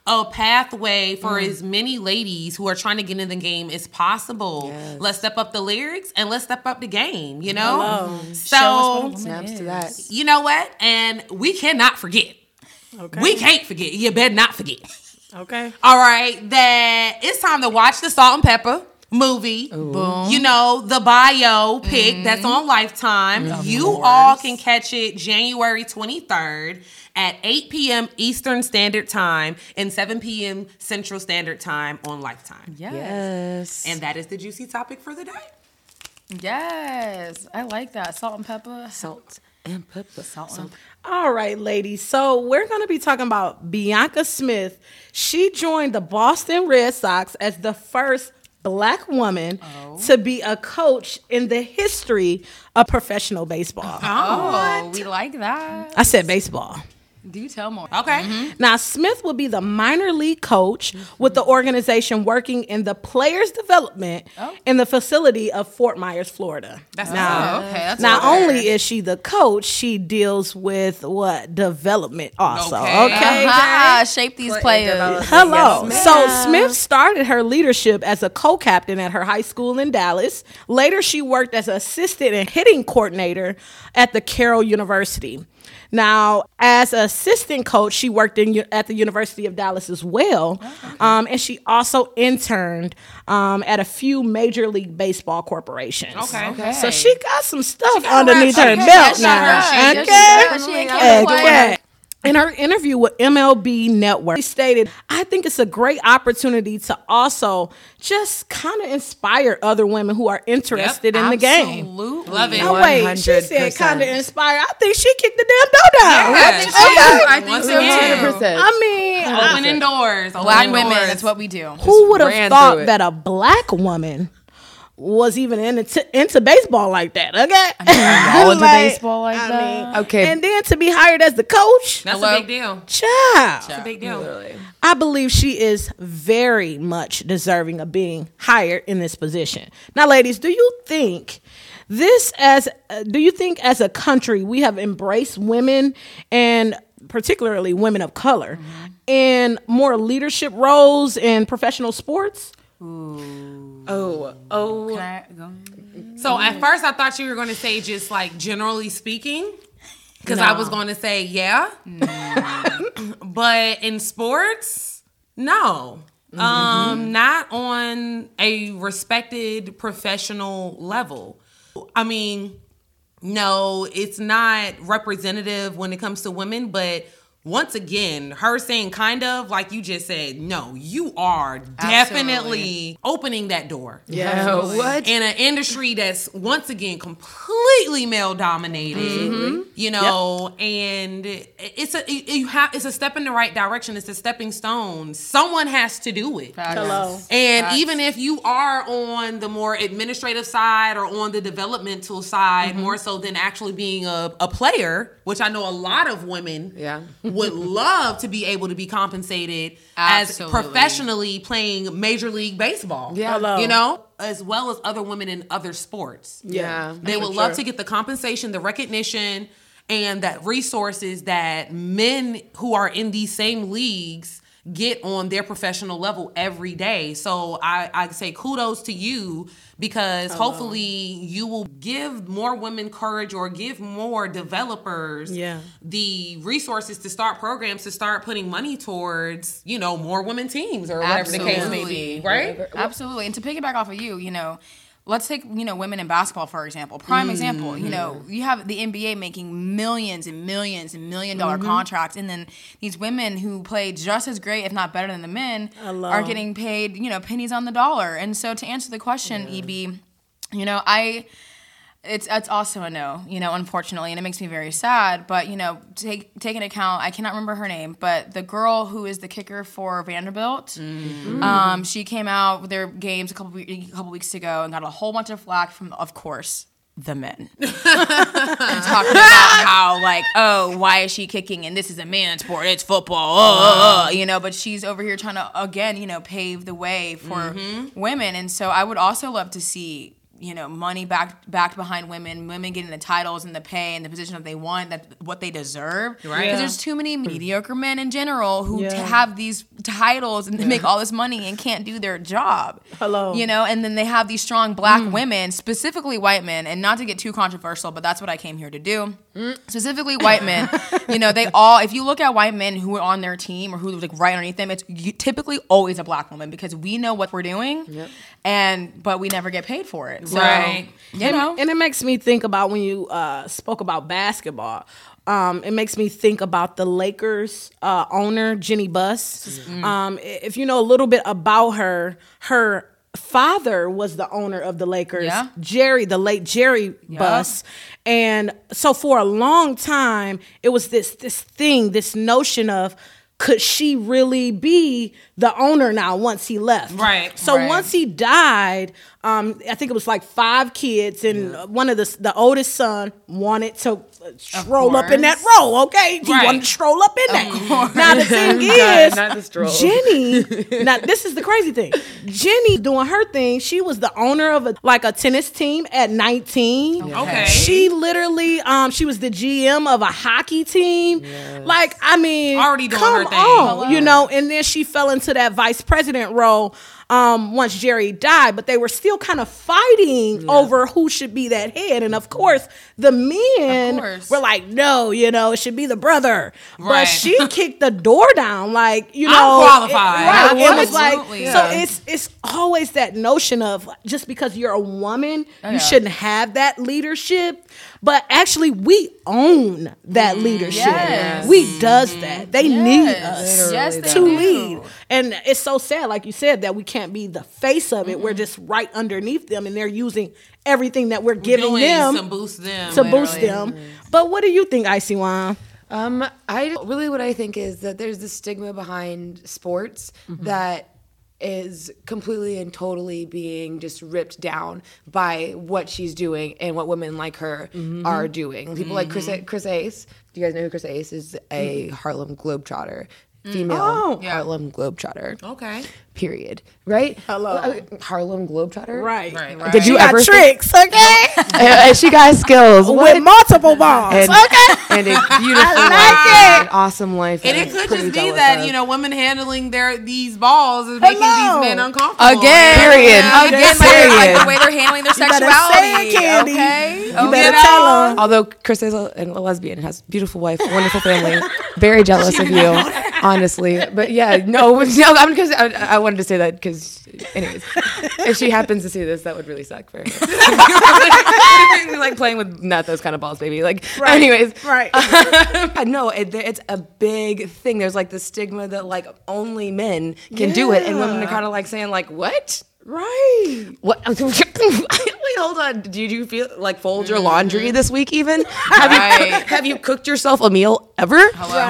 Speaker 2: Create a pathway for mm. as many ladies who are trying to get in the game as possible. Let's step up the lyrics and let's step up the game, you know? So,
Speaker 4: Snaps to that.
Speaker 2: you know what? And we cannot forget.
Speaker 3: Okay.
Speaker 2: We can't forget. You better not forget.
Speaker 3: Okay.
Speaker 2: All right, that it's time to watch the Salt-N-Pepa movie.
Speaker 5: Boom.
Speaker 2: You know, the bio pic that's on Lifetime. you all can catch it January 23rd at 8 p.m. Eastern Standard Time and 7 p.m. Central Standard Time on Lifetime.
Speaker 5: Yes.
Speaker 4: Yes.
Speaker 2: And that is the juicy topic for the day.
Speaker 5: Yes. I like that. Salt-N-Pepa.
Speaker 4: salt and pepper.
Speaker 5: Salt-N-Pepa.
Speaker 3: All right, ladies. So we're going to be talking about Bianca Smith. She joined the Boston Red Sox as the first black woman oh. to be a coach in the history of professional baseball.
Speaker 5: Oh, oh. we like that.
Speaker 3: I said baseball.
Speaker 5: Do you tell more.
Speaker 2: Okay. Mm-hmm.
Speaker 3: Now, Smith will be the minor league coach with the organization working in the players' development oh. in the facility of Fort Myers, Florida.
Speaker 2: That's
Speaker 3: now,
Speaker 5: Oh, okay. That's
Speaker 3: not
Speaker 5: fair.
Speaker 3: only is she the coach, she deals with what development also.
Speaker 2: Okay.
Speaker 3: Okay. Uh-huh.
Speaker 5: Aha, shape these players.
Speaker 3: Hello. So Smith started her leadership as a co-captain at her high school in Dallas. Later, she worked as assistant and hitting coordinator at the Carroll University. Now, as assistant coach, she worked in at the University of Dallas as well, um, and she also interned um, at a few Major League Baseball corporations.
Speaker 2: Okay.
Speaker 5: Okay.
Speaker 3: So she got some stuff
Speaker 2: got
Speaker 3: underneath
Speaker 2: rap
Speaker 3: her
Speaker 2: sheet.
Speaker 3: belt
Speaker 2: She
Speaker 3: now.
Speaker 2: got.
Speaker 3: Okay.
Speaker 5: Yes, she
Speaker 3: Okay.
Speaker 5: Player.
Speaker 3: In her interview with MLB Network, she stated, I think it's a great opportunity to also just kind of inspire other women who are interested in the game.
Speaker 5: Absolutely.
Speaker 2: Love it.
Speaker 3: No, wait, she said
Speaker 4: 100%.
Speaker 3: kind of inspire. I think she kicked the damn door down.
Speaker 2: Yeah,
Speaker 5: I think so.
Speaker 2: Okay.
Speaker 5: I think so too.
Speaker 4: 100%.
Speaker 3: I mean, I-
Speaker 2: Opening doors.
Speaker 5: Black
Speaker 2: opening
Speaker 5: women, that's what we do.
Speaker 3: who would have thought that a black woman was even into, into baseball like that? Okay,
Speaker 5: all into [laughs] baseball like that.
Speaker 3: mean,
Speaker 4: Okay.
Speaker 3: and then to be hired as the coach,
Speaker 2: That's
Speaker 5: Hello?
Speaker 2: a big deal.
Speaker 3: child.
Speaker 2: That's a big deal.
Speaker 3: I believe she is very much deserving of being hired in this position. Now, ladies, do you think this as uh, do you think as a country we have embraced women and particularly women of color in more leadership roles in professional sports?
Speaker 4: Oh, oh.
Speaker 5: Go?
Speaker 2: So at first I thought you were going to say just like generally speaking, because I was going to say yeah, [laughs] but in sports, no, um, not on a respected professional level. I mean, no, it's not representative when it comes to women, but. Once again, her saying kind of like you just said, no, you are definitely opening that door
Speaker 4: Yeah. What?
Speaker 2: in an industry that's once again completely male dominated you know and it's a it- you have it's a step in the right direction it's a stepping stone someone has to do it
Speaker 3: Hello.
Speaker 2: and
Speaker 5: Facts.
Speaker 2: even if you are on the more administrative side or on the developmental side more so than actually being a, a player which i know a lot of women
Speaker 4: Yeah. [laughs]
Speaker 2: would love to be able to be compensated
Speaker 5: Absolutely.
Speaker 2: as professionally playing major league baseball
Speaker 4: Yeah.
Speaker 3: Hello.
Speaker 2: you know, as well as other women in other sports.
Speaker 4: Yeah.
Speaker 2: They would love
Speaker 3: sure.
Speaker 2: to get the compensation, the recognition, and that resources that men who are in these same leagues get on their professional level every day. So I, I say kudos to you because hopefully you will give more women courage or give more developers
Speaker 3: Yeah.
Speaker 2: the resources to start programs to start putting money towards, you know, more women teams or whatever the case may be. Right?
Speaker 5: Absolutely. And to piggyback off of you, you know, let's take, you know, women in basketball, for example. Prime example, you know, you have the NBA making millions and millions and million dollar contracts. And then these women who play just as great, if not better than the men, are getting paid, you know, pennies on the dollar. And so to answer the question, EB, you know, I it's it's also a no, you know, unfortunately, and it makes me very sad. But you know, take take into account, I cannot remember her name, but the girl who is the kicker for Vanderbilt, mm. um, she came out with their games a couple a couple weeks ago and got a whole bunch of flack from, of course, the men. [laughs] And talking about how like oh why is she kicking and this is a man's sport it's football oh, oh, oh, you know but she's over here trying to again you know pave the way for mm-hmm. women and so i would also love to see you know money back back behind women women getting the titles and the pay and the position that they want that what they deserve.
Speaker 2: Right.
Speaker 5: because there's too many hmm. mediocre men in general who
Speaker 3: Yeah.
Speaker 5: t- have these titles and they make all this money and can't do their job.
Speaker 3: Hello.
Speaker 5: you know and then they have these strong black hmm. women specifically white men and not to get too controversial but that's what i came here to do. Hmm. Specifically white men. [laughs] You know they all if you look at white men who are on their team or who like right underneath them it's typically always a black woman because we know what we're doing and but we never get paid for it so,
Speaker 2: Right.
Speaker 5: you know
Speaker 3: And it makes me think about when you uh, spoke about basketball. Um, it makes me think about the Lakers uh, owner, Jeanie Buss. Um, if you know a little bit about her, her father was the owner of the Lakers,
Speaker 5: Yeah.
Speaker 3: Jerry, the late Jerry Buss. And so for a long time, it was this this thing, this notion of could she really be the owner now once he left?
Speaker 2: Right.
Speaker 3: So
Speaker 5: Right.
Speaker 3: once he died, um, I think it was like five kids, and uh one of the the oldest son wanted to uh, stroll up in that role. Okay, he
Speaker 2: Right.
Speaker 3: wanted to stroll up in that. Now the thing [laughs] is,
Speaker 4: not the.
Speaker 3: Jeanie. [laughs] now this is the crazy thing. Jeanie doing her thing. She was the owner of a like a tennis team at nineteen.
Speaker 2: Okay.
Speaker 3: She literally, um, she was the GM of a hockey team. Like, I mean,
Speaker 2: Already doing
Speaker 3: come
Speaker 2: her thing.
Speaker 3: on, you know. And then she fell into that vice president role um, once Jerry died, but they were still kind of fighting over who should be that head. And of course, the men
Speaker 5: course.
Speaker 3: were like, "No, you know, it should be the brother." But she [laughs] kicked the door down, like you
Speaker 2: I'm
Speaker 3: know,
Speaker 2: qualified.
Speaker 3: it- right? It was like
Speaker 5: Absolutely.
Speaker 3: so. It's it's always that notion of just because you're a woman,
Speaker 5: Oh,
Speaker 3: you shouldn't have that leadership. But actually, we own that leadership.
Speaker 5: Mm, Yes.
Speaker 3: We does that. They need us
Speaker 5: Yes, they
Speaker 3: to
Speaker 5: do.
Speaker 3: lead. And it's so sad, like you said, that we can't be the face of it. We're just right underneath them, and they're using everything that we're giving
Speaker 2: Doing
Speaker 3: them
Speaker 2: to boost them.
Speaker 3: to boost them. But what do you think, IC1?
Speaker 4: Um, I really what I think is that there's this stigma behind sports that is completely and totally being just ripped down by what she's doing and what women like her are mm-hmm. doing. People like Chris mm-hmm. Chris Ace. Do you guys know who Chris Ace is? A mm-hmm. Harlem Globetrotter, mm. female
Speaker 3: Oh.
Speaker 4: Harlem Globetrotter.
Speaker 2: Okay.
Speaker 4: Period. Right?
Speaker 3: Hello.
Speaker 4: Uh, Harlem Globetrotter.
Speaker 3: Right.
Speaker 2: Right.
Speaker 4: Did you
Speaker 3: She got
Speaker 4: ever think-
Speaker 3: tricks, okay?
Speaker 4: and, [laughs] she got skills. What?
Speaker 3: With multiple balls.
Speaker 4: and,
Speaker 3: okay. [laughs]
Speaker 4: and a beautiful
Speaker 3: like
Speaker 4: life,
Speaker 3: it.
Speaker 4: an awesome life.
Speaker 2: And
Speaker 4: that
Speaker 2: it
Speaker 4: I'm
Speaker 2: could just be that
Speaker 4: of.
Speaker 2: you know women handling their these balls is making
Speaker 3: Hello.
Speaker 2: these men uncomfortable.
Speaker 5: Again,
Speaker 4: Period.
Speaker 5: Again,
Speaker 3: Just
Speaker 5: like, like the way they're handling their
Speaker 3: better
Speaker 5: sexuality.
Speaker 3: say it, Candy.
Speaker 5: Okay,
Speaker 3: You
Speaker 5: Okay.
Speaker 3: better
Speaker 2: know?
Speaker 3: tell them.
Speaker 4: Although Chris is a, a lesbian and has a beautiful wife, wonderful family, very jealous of [laughs] you, honestly. But yeah, no, no, I'm because I, I wanted to say that because, anyways, [laughs] if she happens to see this, that would really suck for her. [laughs] [laughs] like playing with not those kind of balls, baby. Like, anyways,
Speaker 3: Right.
Speaker 4: I know it, it's a big thing. There's like the stigma that like only men can do it, and women are kind of like saying like, what?
Speaker 3: right.
Speaker 4: What? Wait, hold on. Did you feel like fold your mm-hmm. laundry this week? Even have
Speaker 5: Right.
Speaker 4: you have you cooked yourself a meal ever,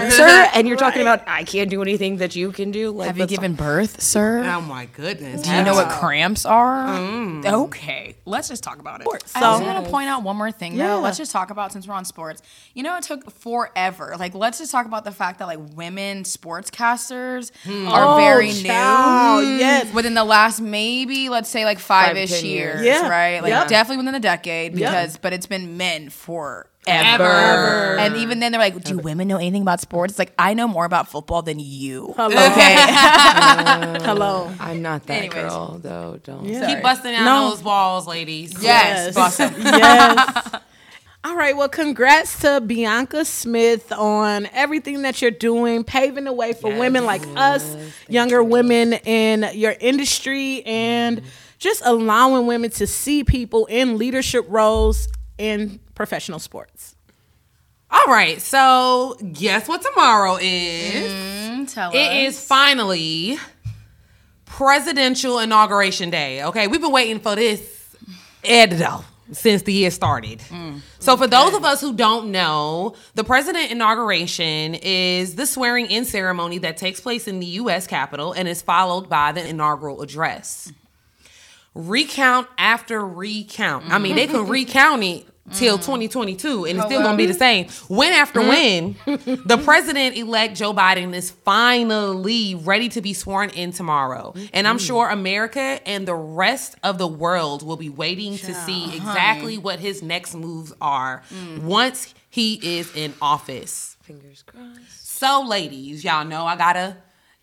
Speaker 4: sir? [laughs] And you're talking about I can't do anything that you can do. Like,
Speaker 5: Have you
Speaker 4: that's-
Speaker 5: given birth, sir?
Speaker 2: Oh my goodness.
Speaker 5: Do you know what cramps are? Mm. Okay, let's just talk about it. I
Speaker 3: So- oh.
Speaker 5: also want to point out one more thing,
Speaker 3: Yeah.
Speaker 5: though. Let's just talk about since we're on sports. You know, it took forever. Like, let's just talk about the fact that like women sportscasters hmm. are oh, very new.
Speaker 3: child, yes.
Speaker 5: Within the last maybe let's say like five ish
Speaker 4: ten
Speaker 5: years,
Speaker 4: years.
Speaker 3: Yeah.
Speaker 5: right? Like
Speaker 3: Yep.
Speaker 5: definitely within the decade because, but it's been men for. Ever.
Speaker 2: Ever.
Speaker 5: And even then, they're like, "Do women know anything about sports?" It's like, I know more about football than you.
Speaker 3: Hello.
Speaker 5: Okay, [laughs] [laughs]
Speaker 3: Hello.
Speaker 4: I'm not that
Speaker 5: Anyways.
Speaker 4: girl though. Don't.
Speaker 2: Keep busting out
Speaker 3: No.
Speaker 2: those walls, ladies.
Speaker 5: yes, boss 'em.
Speaker 3: yes. [laughs] All right. Well, congrats to Bianca Smith on everything that you're doing, paving the way for women like us, younger women in your industry, and mm-hmm. Just allowing women to see people in leadership roles in professional sports.
Speaker 2: All right. So guess what tomorrow is?
Speaker 5: Mm, Tell
Speaker 2: It
Speaker 5: us.
Speaker 2: is finally presidential inauguration day. Okay, we've been waiting for this Edo since the year started. So for those of us who don't know, the president inauguration is the swearing in ceremony that takes place in the US Capitol and is followed by the inaugural address. Recount after recount. I mean, they can mm-hmm. recount it mm. till 2022 and it's still going to be the same. Win after mm-hmm. win, the president elect Joe Biden is finally ready to be sworn in tomorrow. And I'm mm-hmm. sure America and the rest of the world will be waiting to see exactly what his next moves are mm. once he is in office.
Speaker 4: Fingers crossed.
Speaker 2: So, ladies, y'all know I gotta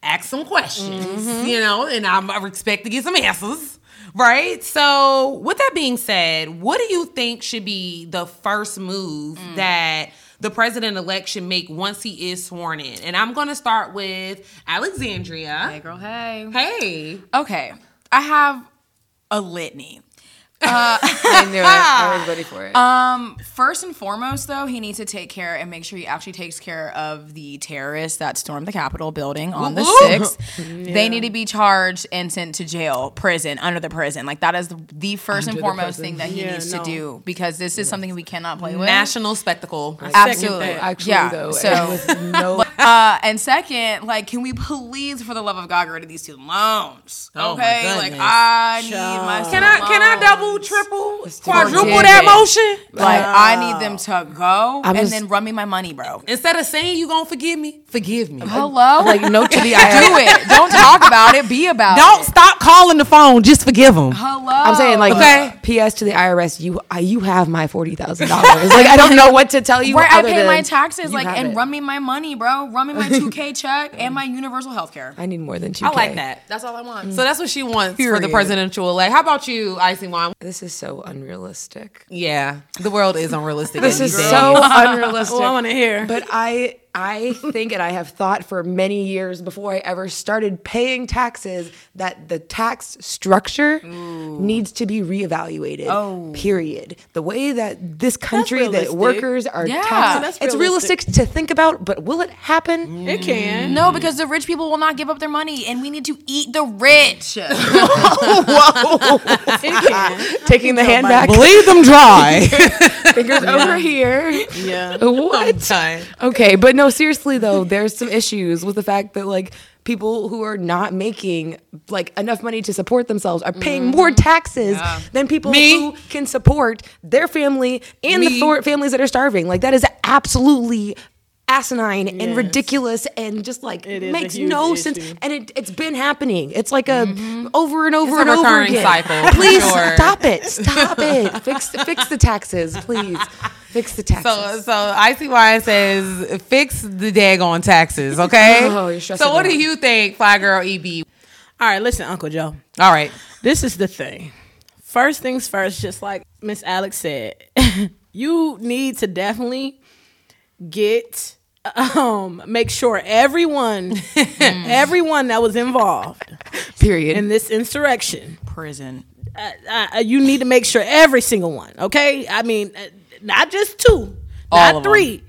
Speaker 2: ask some questions, you know, and I'm, I expect to get some answers, right? So, with that being said, what do you think should be the first move mm. that the president elect should make once he is sworn in? And I'm gonna start with Alexandria.
Speaker 5: Hey, girl, hey.
Speaker 2: Hey,
Speaker 5: Okay, I have a litany. [laughs]
Speaker 4: I knew it. I was ready for it.
Speaker 5: Um, first and foremost, though, he needs to take care and make sure he actually takes care of the terrorists that stormed the Capitol building on the sixth. [laughs] They need to be charged and sent to jail, prison, under the prison. Like that is the, the first and foremost thing that he
Speaker 3: Yeah,
Speaker 5: needs
Speaker 3: no.
Speaker 5: to do because this is something we cannot play with.
Speaker 2: national spectacle.
Speaker 5: Absolutely.
Speaker 3: that.
Speaker 4: Actually,
Speaker 5: yeah.
Speaker 4: though,
Speaker 5: so
Speaker 4: and no. [laughs]
Speaker 5: Uh, and second, like, can we please, for the love of God, get rid of these student loans?
Speaker 2: Oh, my
Speaker 5: Okay, like
Speaker 2: goodness.
Speaker 5: I need my.
Speaker 2: Can I
Speaker 5: student
Speaker 2: can I
Speaker 5: loans.
Speaker 2: Double, triple, quadruple that motion?
Speaker 5: Like I need them to go
Speaker 4: I'm
Speaker 5: and
Speaker 4: just-
Speaker 5: then run me my money, bro.
Speaker 2: Instead of saying you gonna forgive me, forgive me.
Speaker 5: Hello,
Speaker 4: Like no to the [laughs]
Speaker 5: do
Speaker 4: IRS.
Speaker 5: it. Don't talk about it. Be about
Speaker 2: Don't
Speaker 5: it.
Speaker 2: stop calling the phone. Just forgive them.
Speaker 5: Hello.
Speaker 4: I'm saying like
Speaker 2: Okay.
Speaker 4: P.S. to the IRS, you uh, you have my forty thousand dollars. Like I don't know what to tell you.
Speaker 5: where I
Speaker 4: other
Speaker 5: pay my taxes, like, and
Speaker 4: it.
Speaker 5: run me my money, bro. Run me my 2K [laughs] check and my universal health care.
Speaker 4: I need more than two.
Speaker 2: I like that.
Speaker 5: That's all I want.
Speaker 2: So that's what she wants for the presidential elect. How about you, IC1?
Speaker 4: This is so unrealistic.
Speaker 2: Yeah, the world is unrealistic.
Speaker 4: This is so unrealistic. [laughs]
Speaker 3: Oh, I want to hear.
Speaker 4: But I I think and I have thought for many years before I ever started paying taxes that the tax structure needs to be reevaluated.
Speaker 5: Oh.
Speaker 4: Period. The way that this country that workers are
Speaker 5: Yeah.
Speaker 4: taxed,
Speaker 3: That's
Speaker 4: it's
Speaker 3: realistic.
Speaker 4: realistic to think about, but will it happen?
Speaker 3: it mm. can.
Speaker 5: No, because the rich people will not give up their money, and we need to eat the rich. [laughs] [laughs]
Speaker 3: It can.
Speaker 4: Taking the hand back,
Speaker 2: Bleed them dry. [laughs]
Speaker 4: fingers over here.
Speaker 3: Yeah.
Speaker 4: What? Okay, but no, seriously though, there's some issues with the fact that like people who are not making like enough money to support themselves are paying mm-hmm. more taxes than people
Speaker 2: Me?
Speaker 4: who can support their family and the
Speaker 2: Me?
Speaker 4: for- families that are starving. Like that is absolutely asinine and ridiculous and just like
Speaker 3: It is a
Speaker 4: makes no
Speaker 3: issue.
Speaker 4: sense and it, it's been happening it's like a mm-hmm. over and over
Speaker 2: It's a
Speaker 4: and over again
Speaker 2: cycle,
Speaker 4: please
Speaker 2: sure.
Speaker 4: stop it stop it fix fix the taxes please fix the taxes
Speaker 2: So, so IC1 says, fix the daggone taxes, okay? [laughs]
Speaker 4: Oh, you're
Speaker 2: so, what
Speaker 4: me
Speaker 2: do you think, Fly Girl EB?
Speaker 3: All right, listen, Uncle Joe.
Speaker 2: All right.
Speaker 3: This is the thing. First things first, just like Miss Alex said, [laughs] you need to definitely get um make sure everyone [laughs] everyone that was involved
Speaker 4: period.
Speaker 3: in this insurrection
Speaker 5: Prison.
Speaker 3: uh, uh, you need to make sure every single one okay? I mean uh, not just two
Speaker 2: All
Speaker 3: not three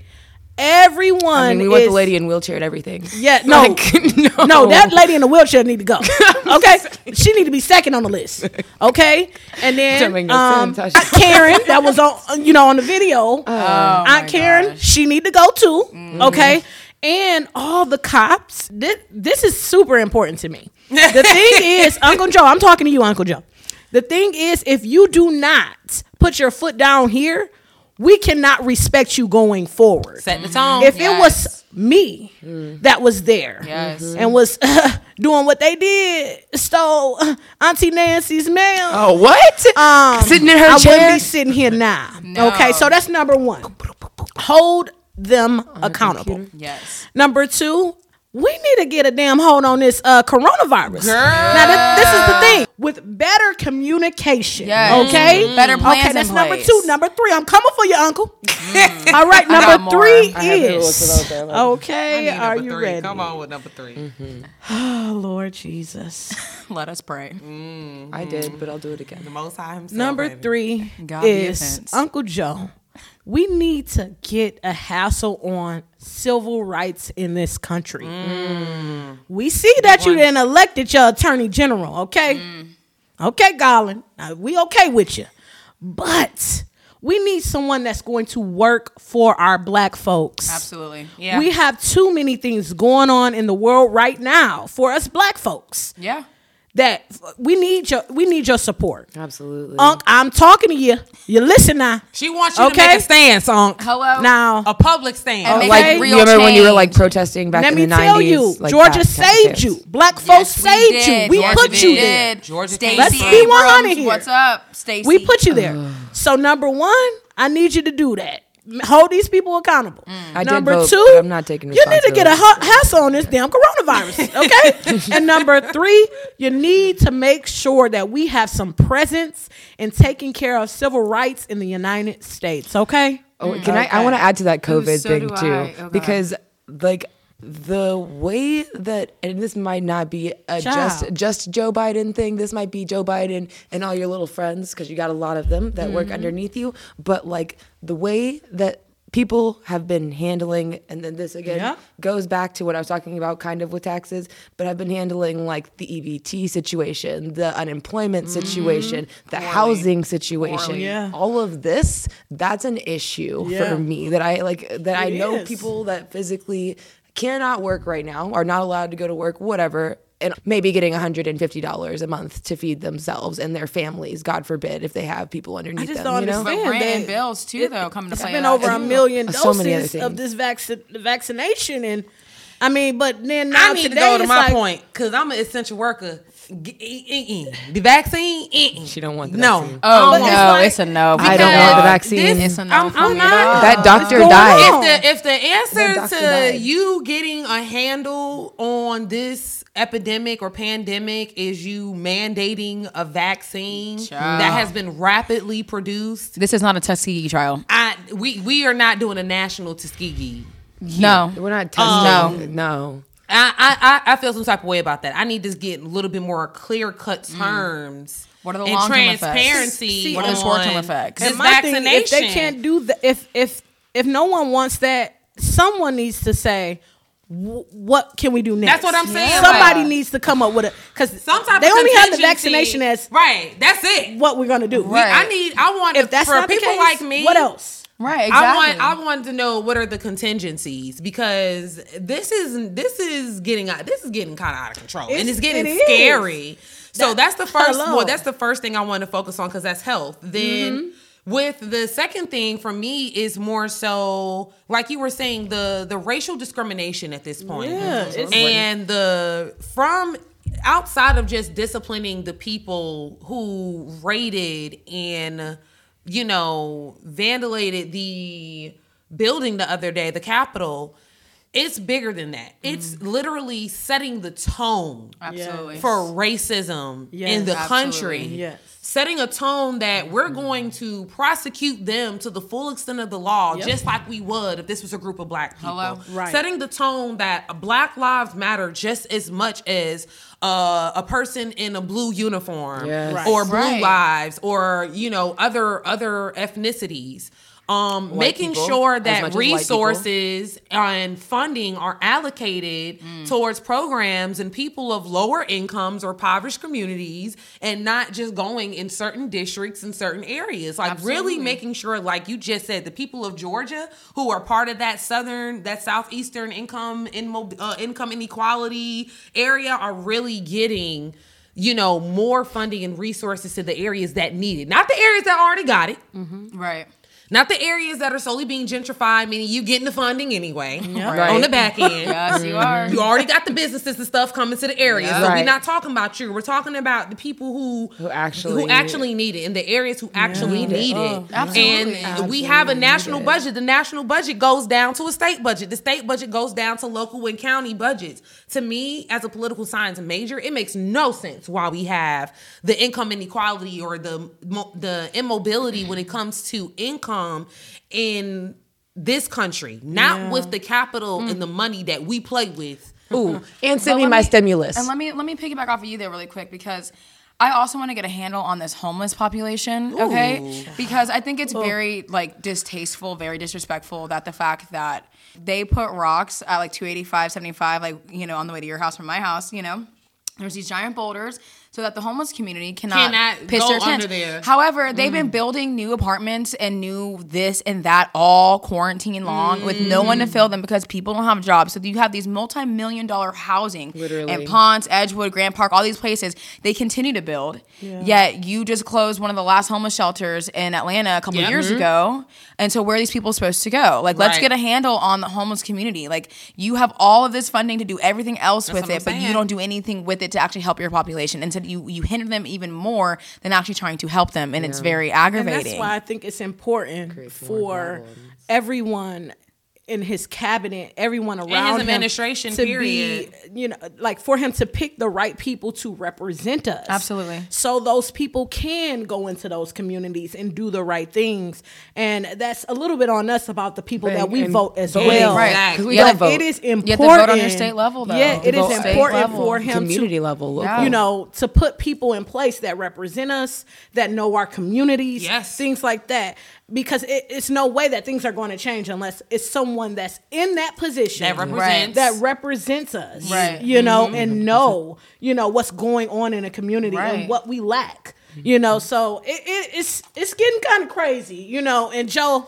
Speaker 3: everyone
Speaker 4: I mean, we want the lady in wheelchair and everything.
Speaker 3: yeah [laughs] no.
Speaker 4: Like, [laughs]
Speaker 3: no. that lady in the wheelchair need to go. [laughs] Okay? She need to be second on the list. Okay? And then
Speaker 4: no
Speaker 3: um,
Speaker 4: sense.
Speaker 3: Karen that was on uh, you know on the video. Oh, uh, Aunt Karen she need to go too. Mm-hmm. Okay? And all the cops this, this is super important to me. The thing is Uncle Joe I'm talking to you Uncle Joe. The thing is if you do not put your foot down here we cannot respect you going forward
Speaker 2: Set the tone.
Speaker 3: if it was
Speaker 5: Yes.
Speaker 3: me mm. that was there
Speaker 5: Yes. Mm-hmm.
Speaker 3: and was uh, doing what they did, stole uh, Auntie Nancy's mail,
Speaker 4: Oh, what?
Speaker 3: um,
Speaker 4: Sitting in her
Speaker 3: I
Speaker 4: chair?
Speaker 3: I wouldn't be sitting here now.
Speaker 5: No.
Speaker 3: Okay, so that's number one. Hold them accountable.
Speaker 5: Yes.
Speaker 3: Number two, we need to get a damn hold on this uh, coronavirus. Now, this, this is the thing with better communication.
Speaker 5: Yes.
Speaker 3: Okay,
Speaker 5: Mhm. Better plans
Speaker 3: Okay,
Speaker 5: in
Speaker 3: that's number
Speaker 5: place.
Speaker 3: two. Number three, I'm coming for you, Uncle. [laughs] All right, number three
Speaker 4: I have to look for those
Speaker 3: is okay. Are you
Speaker 2: three.
Speaker 3: ready?
Speaker 2: Come on with number 3 [sighs]
Speaker 3: Oh Lord Jesus. [laughs]
Speaker 5: Let us pray.
Speaker 4: I did, but I'll do it again.
Speaker 2: The Most High Himself.
Speaker 3: Number
Speaker 2: baby.
Speaker 3: three
Speaker 5: God
Speaker 3: is. Uncle Joe. We need to get a hassle on civil rights in this country. Mm. We see that you then elected your attorney general, okay? Mm. Okay, Garland. Now, we okay with you. But we need someone that's going to work for our black folks.
Speaker 5: Absolutely. Yeah.
Speaker 3: We have too many things going on in the world right now for us black folks
Speaker 5: yeah.
Speaker 3: That we need your we need your support.
Speaker 4: Absolutely.
Speaker 3: Unc, I'm talking to you. You listen now.
Speaker 2: She wants you to
Speaker 3: Okay.
Speaker 2: make a stance, Unc.
Speaker 5: Hello.
Speaker 3: Now
Speaker 2: A public stance.
Speaker 5: And make
Speaker 4: like
Speaker 3: Okay.
Speaker 5: real
Speaker 4: you remember when you were like protesting back
Speaker 3: let
Speaker 4: in
Speaker 3: me
Speaker 4: the
Speaker 3: tell
Speaker 4: 90s?
Speaker 3: you,
Speaker 4: like
Speaker 3: Georgia
Speaker 4: that type of
Speaker 3: saved you. Black
Speaker 5: Yes,
Speaker 3: folks saved
Speaker 5: did.
Speaker 3: you. We
Speaker 5: Yes,
Speaker 3: put
Speaker 5: we
Speaker 3: you there.
Speaker 2: Georgia
Speaker 5: Stacey
Speaker 2: Let's
Speaker 3: be
Speaker 5: Abrams,
Speaker 3: 100 here.
Speaker 5: What's up, Stacey?
Speaker 3: We put you there. So number one, I need you to do that. M- Hold these people accountable.
Speaker 4: I did
Speaker 3: number
Speaker 4: vote,
Speaker 3: two,
Speaker 4: but I'm not taking
Speaker 3: You need to get a
Speaker 4: responsibility.
Speaker 3: hassle on this damn coronavirus, [laughs] okay? and number three, you need to make sure that we have some presence in taking care of civil rights in the United States, okay?
Speaker 4: Oh, can I? I want to add to that COVID
Speaker 5: so
Speaker 4: thing too,
Speaker 5: Oh,
Speaker 4: because like the way that, and this might not be a just just Joe Biden thing. This might be Joe Biden and all your little friends because you got a lot of them that
Speaker 3: Mm-hmm.
Speaker 4: work underneath you. But like the way that people have been handling, and then this again
Speaker 3: Yeah.
Speaker 4: goes back to what I was talking about, kind of with taxes, but I've been handling like the EBT situation, the unemployment situation, the housing situation,
Speaker 3: Mm-hmm. Yeah.
Speaker 4: all of this. That's an issue
Speaker 3: Yeah.
Speaker 4: for me that I like that I know
Speaker 3: is.
Speaker 4: people that physically cannot work right now, are not allowed to go to work, whatever. And maybe getting $150 a month to feed themselves and their families, God forbid, if they have people underneath I
Speaker 3: just
Speaker 4: them.
Speaker 3: don't
Speaker 4: you know?
Speaker 3: understand.
Speaker 5: But rent and bills too, though, coming to
Speaker 3: It's
Speaker 5: play.
Speaker 3: been
Speaker 5: in
Speaker 3: over a
Speaker 5: too.
Speaker 3: million
Speaker 4: So many
Speaker 3: doses of this vaccine vaccination, and I mean, but then now
Speaker 2: I need
Speaker 3: today
Speaker 2: to go to my
Speaker 3: like,
Speaker 2: point because I'm an essential worker. G-. The vaccine?
Speaker 4: She don't want the
Speaker 2: no.
Speaker 4: vaccine.
Speaker 5: Oh
Speaker 3: But
Speaker 5: no,
Speaker 3: it's
Speaker 5: it's, a no.
Speaker 4: I don't want the vaccine.
Speaker 2: this-
Speaker 5: It's a no
Speaker 2: I'm, I'm not.
Speaker 4: that doctor died.
Speaker 2: If the if the answer
Speaker 4: doctor
Speaker 2: to
Speaker 4: died.
Speaker 2: you getting a handle on this epidemic or pandemic is you mandating a vaccine
Speaker 5: Child.
Speaker 2: that has been rapidly produced,
Speaker 5: This is not a Tuskegee trial.
Speaker 2: I we we are not doing a national Tuskegee.
Speaker 5: No.
Speaker 4: We're not
Speaker 2: Um,
Speaker 4: testing. no.
Speaker 2: I, I I I feel some type of way about that. I need to get a little bit more clear cut mm. terms.
Speaker 5: What are the
Speaker 2: and
Speaker 5: long-term effects?
Speaker 2: transparency?
Speaker 3: See,
Speaker 5: What are the short-term effects?
Speaker 3: And my thing, if they can't do that, if if if no one wants that, someone needs to say. What can we do next?
Speaker 2: That's what I'm saying,
Speaker 3: Somebody
Speaker 2: like-
Speaker 3: needs to come up with a because
Speaker 2: sometimes
Speaker 3: they only have the vaccination as
Speaker 2: right. That's it.
Speaker 3: what we're gonna do.
Speaker 5: Right.
Speaker 2: I need. I want
Speaker 3: If that's
Speaker 2: for people
Speaker 3: case,
Speaker 2: like me.
Speaker 3: what else?
Speaker 5: Right,
Speaker 2: I want I wanted to know what are the contingencies because this is this is getting out this is getting kind of out of control and
Speaker 3: It's-
Speaker 2: it's getting
Speaker 3: it is.
Speaker 2: scary. So
Speaker 3: That-
Speaker 2: that's the first
Speaker 3: hello.
Speaker 2: well that's the first thing I want to focus on because that's health. Then
Speaker 3: Mm-hmm.
Speaker 2: with the second thing for me is more so like you were saying the the racial discrimination at this point
Speaker 3: Yeah,
Speaker 2: and the from outside of just disciplining the people who raided and you know vandalated the building the other day the capitol it's bigger than that it's
Speaker 3: Mm-hmm.
Speaker 2: literally setting the tone
Speaker 5: Absolutely.
Speaker 2: for racism
Speaker 3: Yes.
Speaker 2: in the
Speaker 5: Absolutely.
Speaker 2: country
Speaker 3: Yes.
Speaker 2: Setting a tone that we're going to prosecute them to the full extent of the law
Speaker 3: Yep.
Speaker 2: just like we would if this was a group of black people
Speaker 5: Hello?
Speaker 3: Right.
Speaker 2: setting the tone that black lives matter just as much as uh, a person in a blue uniform
Speaker 4: Yes. Right.
Speaker 2: or blue
Speaker 5: Right.
Speaker 2: lives or you know other other ethnicities um, making
Speaker 4: people,
Speaker 2: sure that
Speaker 4: much as white people.
Speaker 2: resources and funding are allocated towards programs and people of lower incomes or impoverished communities and not just going in certain districts in certain areas. Like really making sure like you just said the people of georgia who are part of that southern that southeastern income in uh, income inequality area are really getting you know more funding and resources to the areas that need it. Not the areas that already got it.
Speaker 5: Right.
Speaker 2: Not the areas that are solely being gentrified, meaning you getting the funding anyway
Speaker 5: Right.
Speaker 2: on the back [laughs] end.
Speaker 5: Yes, you are.
Speaker 2: You already got the businesses and stuff coming to the area.
Speaker 5: Yeah.
Speaker 2: So we're not talking about you. We're talking about the people who
Speaker 4: Who actually-
Speaker 2: who actually need it in the areas who actually need it.
Speaker 5: Oh, absolutely.
Speaker 2: And we have a national budget. The national budget goes down to a state budget. The state budget goes down to local and county budgets. To me, as a political science major, it makes no sense why we have the income inequality or the the immobility when it comes to income in this country, not with the capital and the money that we play with.
Speaker 4: Ooh, and send me
Speaker 5: let
Speaker 4: my stimulus.
Speaker 5: And let me let me piggyback off of you there really quick because I also want to get a handle on this homeless population, okay? Because I think it's oh. very like distasteful, very disrespectful that the fact that they put rocks at like 285, 75 like, you know, on the way to your house from my house, you know. There's these giant boulders so that the homeless community cannot,
Speaker 2: Cannot go
Speaker 5: their tents.
Speaker 2: there.
Speaker 5: However, they've been mm-hmm. building new apartments and new this and that all quarantine long with no one to mm. fill them because people don't have jobs. So you have these multi-million dollar housing
Speaker 4: Literally.
Speaker 5: in Ponce, Edgewood, Grant Park, all these places. They continue to build. Yet you just closed one of the last homeless shelters in Atlanta a couple
Speaker 2: Yep.
Speaker 5: years mm-hmm. ago. And so where are these people supposed to go? Like let's get a handle on the homeless community. Like you have all of this funding to do everything else with it, but you don't do anything with it to actually help your population. Instead, you you hinder them even more than actually trying to help them, and it's very
Speaker 3: And
Speaker 5: aggravating.
Speaker 3: that's why I think it's important for everyone in his cabinet, everyone around his
Speaker 2: administration,
Speaker 3: to
Speaker 2: period.
Speaker 3: be, you know, like for him to pick the right people to represent us.
Speaker 5: Absolutely.
Speaker 3: So those people can go into those communities and do the right things, and that's a little bit on us about the people that we
Speaker 4: and
Speaker 3: vote as
Speaker 4: voting.
Speaker 3: well.
Speaker 2: Right.
Speaker 4: Because we
Speaker 5: Yeah.
Speaker 4: don't
Speaker 3: But
Speaker 4: vote.
Speaker 3: it is important.
Speaker 5: have to vote on your state level, though.
Speaker 3: Yeah, it is
Speaker 4: Vote state
Speaker 3: important
Speaker 5: level,
Speaker 3: for him
Speaker 4: community
Speaker 3: to,
Speaker 4: level, local.
Speaker 3: You know, to put people in place that represent us, that know our communities,
Speaker 2: Yes.
Speaker 3: things like that. Because it, it's no way that things are going to change unless it's someone that's in that position
Speaker 2: That represents
Speaker 3: that represents us,
Speaker 5: Right.
Speaker 3: You know, mm-hmm. and know you know what's going on in a community
Speaker 5: Right.
Speaker 3: and what we lack. You know, so it, it, it's it's getting kind of crazy, you know. And Joe,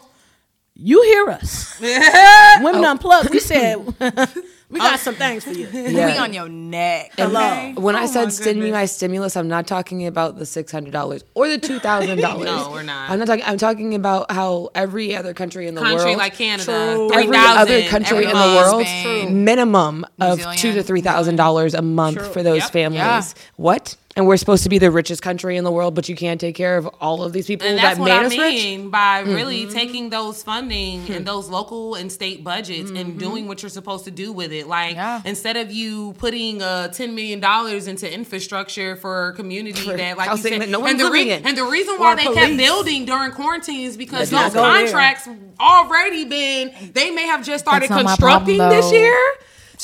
Speaker 3: you hear us, [laughs] Women oh. Unplugged. We said [laughs] we got some things for you. [laughs]
Speaker 5: we on your neck.
Speaker 3: Hello.
Speaker 4: When I
Speaker 2: Oh
Speaker 4: said
Speaker 2: my
Speaker 4: send me my stimulus, I'm not talking about the six hundred dollars or the two thousand dollars. [laughs]
Speaker 2: No, we're not.
Speaker 4: I'm not talking. I'm talking about how every other country in the
Speaker 2: country
Speaker 4: world,
Speaker 2: like Canada,
Speaker 3: True.
Speaker 2: three
Speaker 4: every
Speaker 2: thousand
Speaker 4: other country in the world,
Speaker 5: Spain.
Speaker 4: minimum of
Speaker 5: Zealand.
Speaker 4: two to three thousand dollars a month
Speaker 3: True.
Speaker 4: for those
Speaker 2: Yep.
Speaker 4: families.
Speaker 5: Yeah.
Speaker 4: What? And we're supposed to be the richest country in the world, but you can't take care of all of these people
Speaker 2: And
Speaker 4: that
Speaker 2: that's
Speaker 4: made
Speaker 2: what I
Speaker 4: us rich.
Speaker 2: mean by
Speaker 3: Mm-hmm.
Speaker 2: really taking those funding
Speaker 3: Hmm.
Speaker 2: and those local and state budgets and
Speaker 3: Mm-hmm.
Speaker 2: doing what you're supposed to do with it. Like
Speaker 5: Yeah.
Speaker 2: instead of you putting uh, ten million dollars into infrastructure for a community
Speaker 4: For
Speaker 2: that, like you said,
Speaker 4: that no
Speaker 2: and the
Speaker 4: in.
Speaker 2: and the reason why they kept building during quarantine is because
Speaker 3: Let's
Speaker 2: those
Speaker 3: there.
Speaker 2: contracts already been. They may have just started
Speaker 5: That's not my
Speaker 2: constructing
Speaker 5: problem,
Speaker 2: this
Speaker 5: though.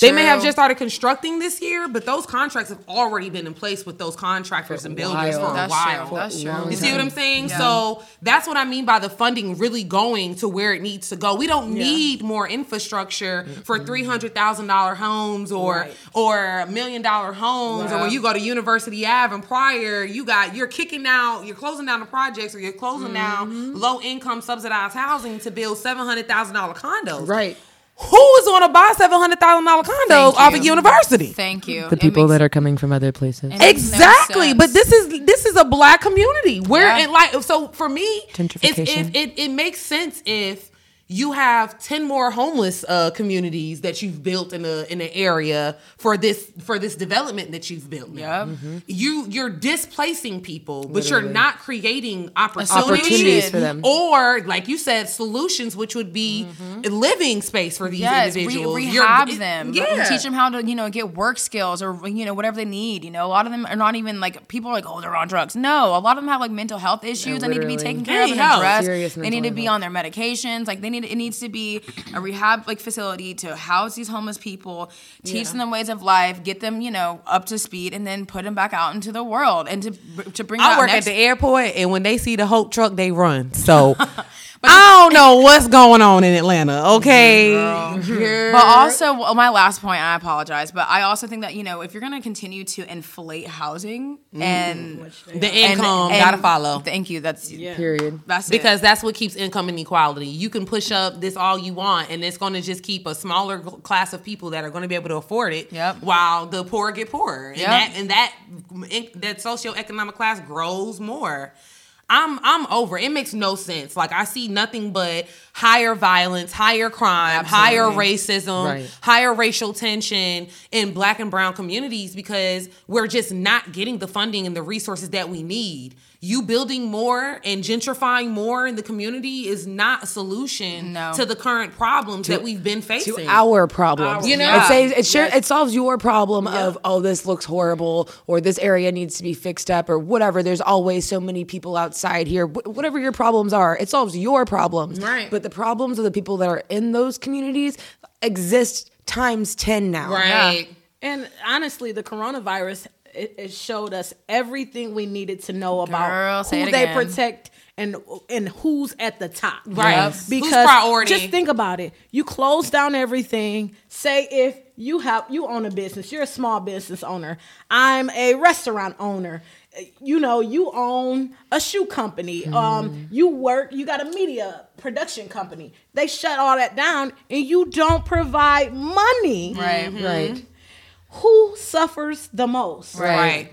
Speaker 2: Year. They may have just started constructing this year, but those contracts have already been in place with those contractors and builders
Speaker 4: while.
Speaker 2: for a
Speaker 5: That's
Speaker 2: while.
Speaker 5: true. That's true.
Speaker 2: You see what I'm saying?
Speaker 5: Yeah.
Speaker 2: So that's what I mean by the funding really going to where it needs to go. We don't need more infrastructure for three hundred thousand dollar homes or
Speaker 3: Right.
Speaker 2: or million dollar homes or when you go to University Ave and Pryor, you got you're kicking out, you're closing down the projects or you're closing
Speaker 5: Mm-hmm.
Speaker 2: down low income subsidized housing to build seven hundred thousand dollar condos.
Speaker 4: Right.
Speaker 2: Who is going to buy seven hundred thousand dollar condos off
Speaker 5: you.
Speaker 2: of university?
Speaker 5: Thank you.
Speaker 4: The people that are coming from other places.
Speaker 5: It no
Speaker 2: Exactly, but this is this is a black community. Where
Speaker 5: Yeah.
Speaker 2: and like so for me, it's,
Speaker 4: Gentrification.
Speaker 2: it it makes sense if you have ten more homeless uh, communities that you've built in a in an area for this for this development that you've built. now.
Speaker 5: Yep.
Speaker 2: You you're displacing people, but you're not creating opportunities,
Speaker 4: Opportunities for them.
Speaker 2: or like you said, solutions, which would be a living space for these
Speaker 5: Yes, re-
Speaker 2: individuals. You're-
Speaker 5: rehab
Speaker 2: it-
Speaker 5: them.
Speaker 2: Yeah.
Speaker 5: teach them how to you know get work skills or you know whatever they need. You know, a lot of them are not even like people are like oh they're on drugs. No, a lot of them have like mental health issues that need to be taken care of and addressed. They need to
Speaker 4: mental
Speaker 5: be on their medications. Like they need it needs to be a rehab like facility to house these homeless people, teach them the ways of life, get them you know up to speed, and then put them back out into the world and to to bring.
Speaker 2: I
Speaker 5: out
Speaker 2: work
Speaker 5: next-
Speaker 2: at the airport, and when they see the Hope truck, they run. So [laughs] I don't know what's going on in Atlanta. Okay,
Speaker 5: But also, well, my last point, I apologize, but I also think that you know if you're going to continue to inflate housing mm. and
Speaker 2: the income
Speaker 5: and-
Speaker 2: gotta follow
Speaker 5: Thank you. That's
Speaker 4: Period.
Speaker 5: That's it.
Speaker 2: because that's what keeps income inequality. You can push up this all you want, and it's going to just keep a smaller class of people that are going to be able to afford it.
Speaker 5: Yep.
Speaker 2: While the poor get poorer, and that and that that socioeconomic class grows more. I'm I'm over. It makes no sense. Like I see nothing but higher violence, higher crime, higher racism,
Speaker 4: Right.
Speaker 2: higher racial tension in black and brown communities because we're just not getting the funding and the resources that we need. You building more and gentrifying more in the community is not a solution
Speaker 5: No.
Speaker 2: to the current problems that we've been facing.
Speaker 4: to our problems.
Speaker 2: You know?
Speaker 4: it says it sure it solves your problem of oh this looks horrible or this area needs to be fixed up or whatever. There's always so many people outside here. Wh- whatever your problems are, it solves your problems.
Speaker 2: Right.
Speaker 4: But the problems of the people that are in those communities exist times ten now.
Speaker 2: right.
Speaker 3: And honestly, the coronavirus it, it showed us everything we needed to know about
Speaker 5: Girl, say
Speaker 3: who they protect and and who's at the top.
Speaker 2: Right. Yep. Who's
Speaker 3: Because
Speaker 2: priority?
Speaker 3: just think about it. You close down everything. Say if you have you own a business, you're a small business owner. I'm a restaurant owner. You know, you own a shoe company. Um, you work, you got a media production company. They shut all that down and you don't provide money.
Speaker 5: Right.
Speaker 4: Right.
Speaker 3: Who suffers the most?
Speaker 2: Right.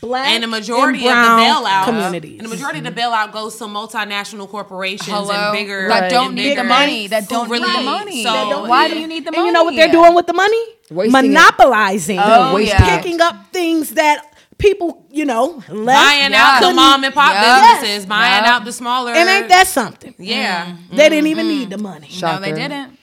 Speaker 3: Black
Speaker 2: And the majority
Speaker 3: and
Speaker 2: of
Speaker 3: brown
Speaker 2: the bailout
Speaker 3: communities.
Speaker 2: and the majority of the bailout goes to multinational corporations
Speaker 5: Hello?
Speaker 2: and bigger
Speaker 5: that
Speaker 2: and
Speaker 5: don't need the money. That don't really need the money.
Speaker 2: So
Speaker 5: don't- why do you need the money?
Speaker 3: And you know what they're doing with the money?
Speaker 4: Wasting it.
Speaker 3: Monopolizing.
Speaker 5: Oh, oh Wasting yeah.
Speaker 3: Picking up things that people, you know, left.
Speaker 2: buying out the mom and pop
Speaker 5: Yep.
Speaker 2: businesses, buying
Speaker 5: Yep.
Speaker 2: out the smaller.
Speaker 3: And ain't that something?
Speaker 2: yeah?
Speaker 3: They didn't even need the money.
Speaker 5: No, they didn't.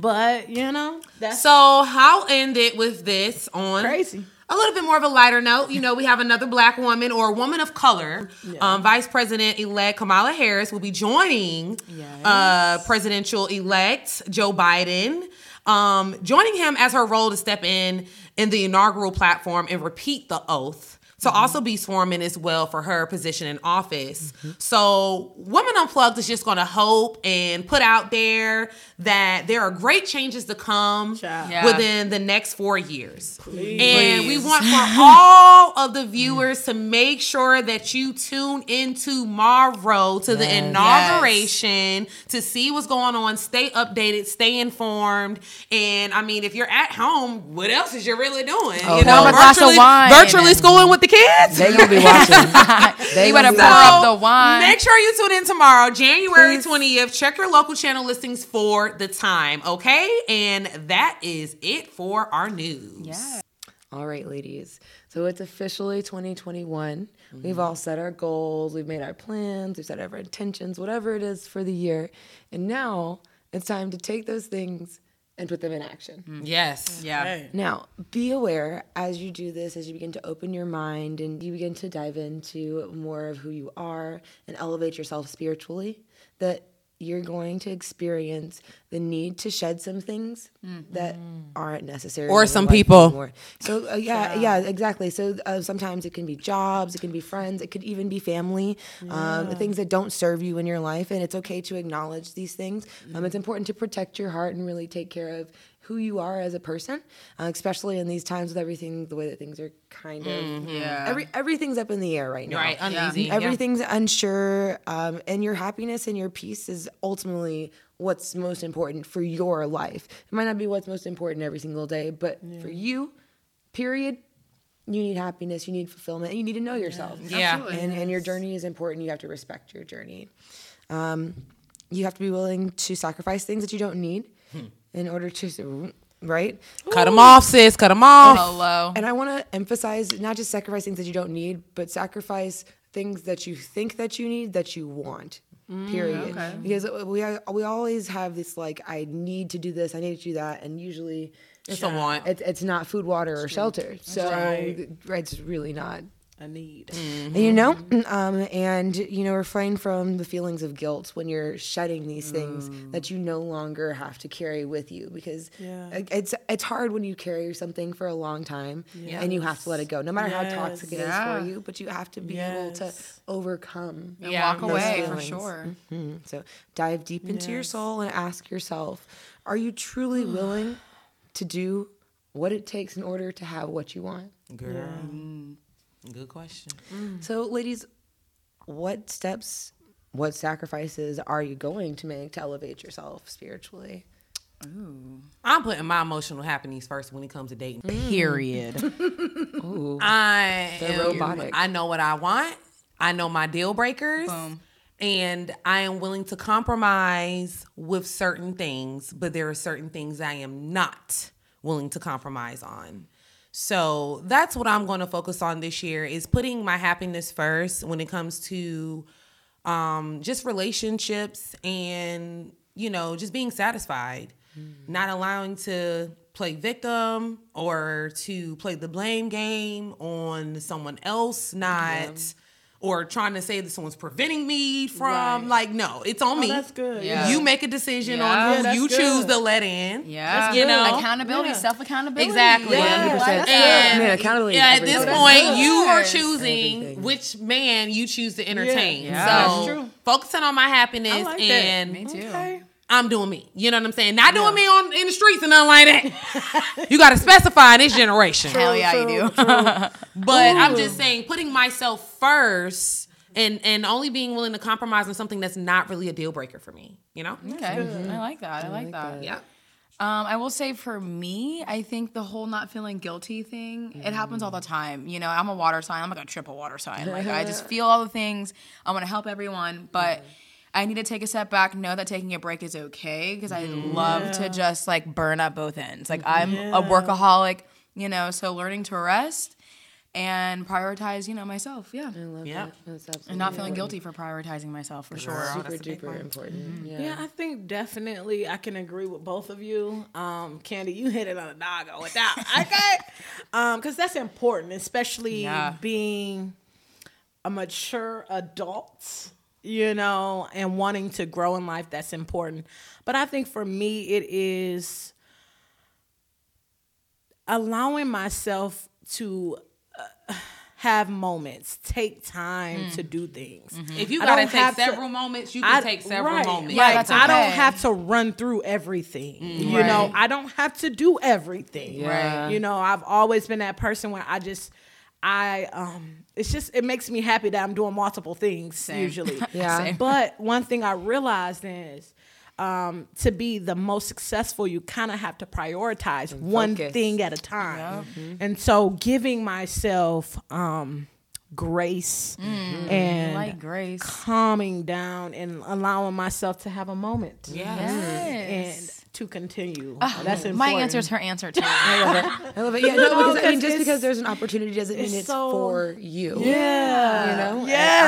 Speaker 3: But, you know, that's
Speaker 2: So I'll end it with this on
Speaker 3: crazy.
Speaker 2: a little bit more of a lighter note. You know, we have another black woman or a woman of color. Um, Vice President elect Kamala Harris will be joining uh, presidential elect Joe Biden, um, joining him as her role to step in in the inaugural platform and repeat the oath. To mm-hmm. also be sworn in as well for her position in office. Mm-hmm. So, Women Unplugged is just going to hope and put out there that there are great changes to come
Speaker 5: Yeah.
Speaker 2: within the next four years. And we want for [laughs] all of the viewers to make sure that you tune in tomorrow to the inauguration to see what's going on. Stay updated, stay informed. And I mean, if you're at home, what else is you really doing?
Speaker 5: Oh, you a glass of
Speaker 2: virtually, virtually schooling with the kids.
Speaker 4: They gonna be watching. [laughs] They
Speaker 5: You
Speaker 4: gonna
Speaker 5: better pour
Speaker 4: watching.
Speaker 5: up the wine.
Speaker 2: Make sure you tune in tomorrow, January 20th. Check your local channel listings for the time, okay? And that is it for our news.
Speaker 5: Yeah.
Speaker 4: All right, ladies. So it's officially 2021. Mm-hmm. We've all set our goals, we've made our plans, we've set our intentions, whatever it is for the year. And now it's time to take those things and put them in action.
Speaker 2: Mm, yes. Mm.
Speaker 5: Yeah.
Speaker 4: Now, be aware as you do this, as you begin to open your mind and you begin to dive into more of who you are and elevate yourself spiritually, that you're going to experience the need to shed some things that aren't necessary.
Speaker 2: Or some people.
Speaker 4: anymore. So uh, yeah, yeah, exactly. So uh, sometimes it can be jobs, it can be friends, it could even be family, um, things that don't serve you in your life, and it's okay to acknowledge these things. Um, it's important to protect your heart and really take care of who you are as a person, uh, especially in these times with everything the way that things are kind of
Speaker 5: Yeah.
Speaker 4: every everything's up in the air right now.
Speaker 2: Right. Uneasy. Yeah.
Speaker 4: Everything's unsure, um, and your happiness and your peace is ultimately what's most important for your life. It might not be what's most important every single day, but for you, period, you need happiness, you need fulfillment, and you need to know yourself.
Speaker 2: Yeah.
Speaker 4: And, and your journey is important. You have to respect your journey. Um, you have to be willing to sacrifice things that you don't need in order to, right?
Speaker 2: Cut them off, sis. Cut them off.
Speaker 5: Hello.
Speaker 4: And I want to emphasize not just sacrifice things that you don't need, but sacrifice things that you think that you need that you want. Period. Because we are, we always have this like I need to do this, I need to do that, and usually
Speaker 2: It's a want.
Speaker 4: it's it's not food, water, or shelter. So
Speaker 3: right.
Speaker 4: right, it's really not.
Speaker 3: A need.
Speaker 4: And, you know, um, and you know, refrain from the feelings of guilt when you're shedding these things that you no longer have to carry with you because
Speaker 3: Yeah.
Speaker 4: it's it's hard when you carry something for a long time and you have to let it go, no matter how toxic it is
Speaker 5: Yeah.
Speaker 4: for you. But you have to be able to overcome.
Speaker 5: And
Speaker 2: Yeah,
Speaker 5: walk
Speaker 2: those
Speaker 5: away for
Speaker 4: feelings.
Speaker 5: sure.
Speaker 4: Mhm. So dive deep into your soul and ask yourself: Are you truly [sighs] willing to do what it takes in order to have what you want?
Speaker 2: Girl. Good question.
Speaker 4: So, ladies, what steps, what sacrifices are you going to make to elevate yourself spiritually?
Speaker 2: I'm putting my emotional happiness first when it comes to dating. Mm. Period. [laughs]
Speaker 4: Ooh,
Speaker 2: I
Speaker 4: So
Speaker 2: am,
Speaker 4: robotic.
Speaker 2: I know what I want. I know my deal breakers.
Speaker 5: Boom.
Speaker 2: And I am willing to compromise with certain things, but there are certain things I am not willing to compromise on. So that's what I'm going to focus on this year is putting my happiness first when it comes to um, just relationships and you know just being satisfied, not allowing to play victim or to play the blame game on someone else not or trying to say that someone's preventing me from
Speaker 3: Right.
Speaker 2: like no, it's on oh, me.
Speaker 3: that's good.
Speaker 5: Yeah.
Speaker 2: You make a decision
Speaker 5: Yeah.
Speaker 2: on who
Speaker 3: that's
Speaker 2: you
Speaker 3: good.
Speaker 2: choose to let in.
Speaker 5: Yeah,
Speaker 2: you know.
Speaker 5: accountability,
Speaker 3: Yeah.
Speaker 5: self accountability.
Speaker 2: Exactly.
Speaker 3: Yeah.
Speaker 4: 100%.
Speaker 2: And
Speaker 4: Man, accountability
Speaker 2: yeah, at this oh,
Speaker 4: everything.
Speaker 2: point, you are choosing
Speaker 4: Everything.
Speaker 2: which man you choose to entertain.
Speaker 5: Yeah.
Speaker 2: So
Speaker 3: That's true.
Speaker 2: focusing on my happiness
Speaker 3: I like that.
Speaker 2: and
Speaker 5: Me too.
Speaker 3: Okay.
Speaker 2: I'm doing me. You know what I'm saying? Not doing me on in the streets and nothing like that. [laughs] you got to specify in this generation.
Speaker 5: Hell yeah, you do. [laughs]
Speaker 2: But I'm just saying, putting myself first and and only being willing to compromise on something that's not really a deal breaker for me. You know?
Speaker 5: okay, I like that. I like that.
Speaker 2: Yeah.
Speaker 5: Um, I will say for me, I think the whole not feeling guilty thing, it happens all the time. You know, I'm a water sign. I'm like a triple water sign. Like I just [laughs] feel all the things. I want to help everyone, but I need to take a step back, know that taking a break is okay because I love to just like burn up both ends. Like I'm a workaholic, you know, so learning to rest and prioritize, you know, myself. Yeah.
Speaker 2: I love Yeah.
Speaker 4: That's absolutely
Speaker 5: And not feeling guilty for prioritizing myself for sure.
Speaker 4: super
Speaker 2: that's a big
Speaker 4: duper
Speaker 2: one.
Speaker 4: important. Yeah.
Speaker 3: Yeah, I think definitely I can agree with both of you. Um, Candy, you hit it on a doggo with that. [laughs] Okay. um, because that's important, especially
Speaker 5: Yeah.
Speaker 3: being a mature adult, you know, and wanting to grow in life, that's important. But I think for me it is allowing myself to uh, have moments, take time to mm. do things. Mm-hmm.
Speaker 2: If you
Speaker 3: I
Speaker 2: gotta take
Speaker 3: have to-
Speaker 2: several moments, you can
Speaker 3: I-
Speaker 2: take several
Speaker 3: right,
Speaker 2: moments.
Speaker 5: Yeah,
Speaker 3: Right.
Speaker 5: that's
Speaker 3: I don't have to run through everything. Mm-hmm. You
Speaker 5: Right.
Speaker 3: know, I don't have to do everything.
Speaker 4: Yeah.
Speaker 3: You know, I've always been that person where I just I um it's just it makes me happy that I'm doing multiple things usually. [laughs]
Speaker 4: Yeah.
Speaker 5: Same.
Speaker 3: But one thing I realized is um, to be the most successful, you kind of have to prioritize one
Speaker 4: focus.
Speaker 3: thing at a time. And so giving myself um, grace and
Speaker 5: Like grace.
Speaker 3: calming down and allowing myself to have a moment
Speaker 2: Yes.
Speaker 3: and to continue. Ah, that's important.
Speaker 5: My answer is her answer too. [laughs]
Speaker 4: I love it. I love it. Yeah, no, because I mean, just because there's an opportunity doesn't mean
Speaker 3: it's
Speaker 4: it's
Speaker 3: so-
Speaker 4: for you.
Speaker 3: Yeah.
Speaker 4: You know?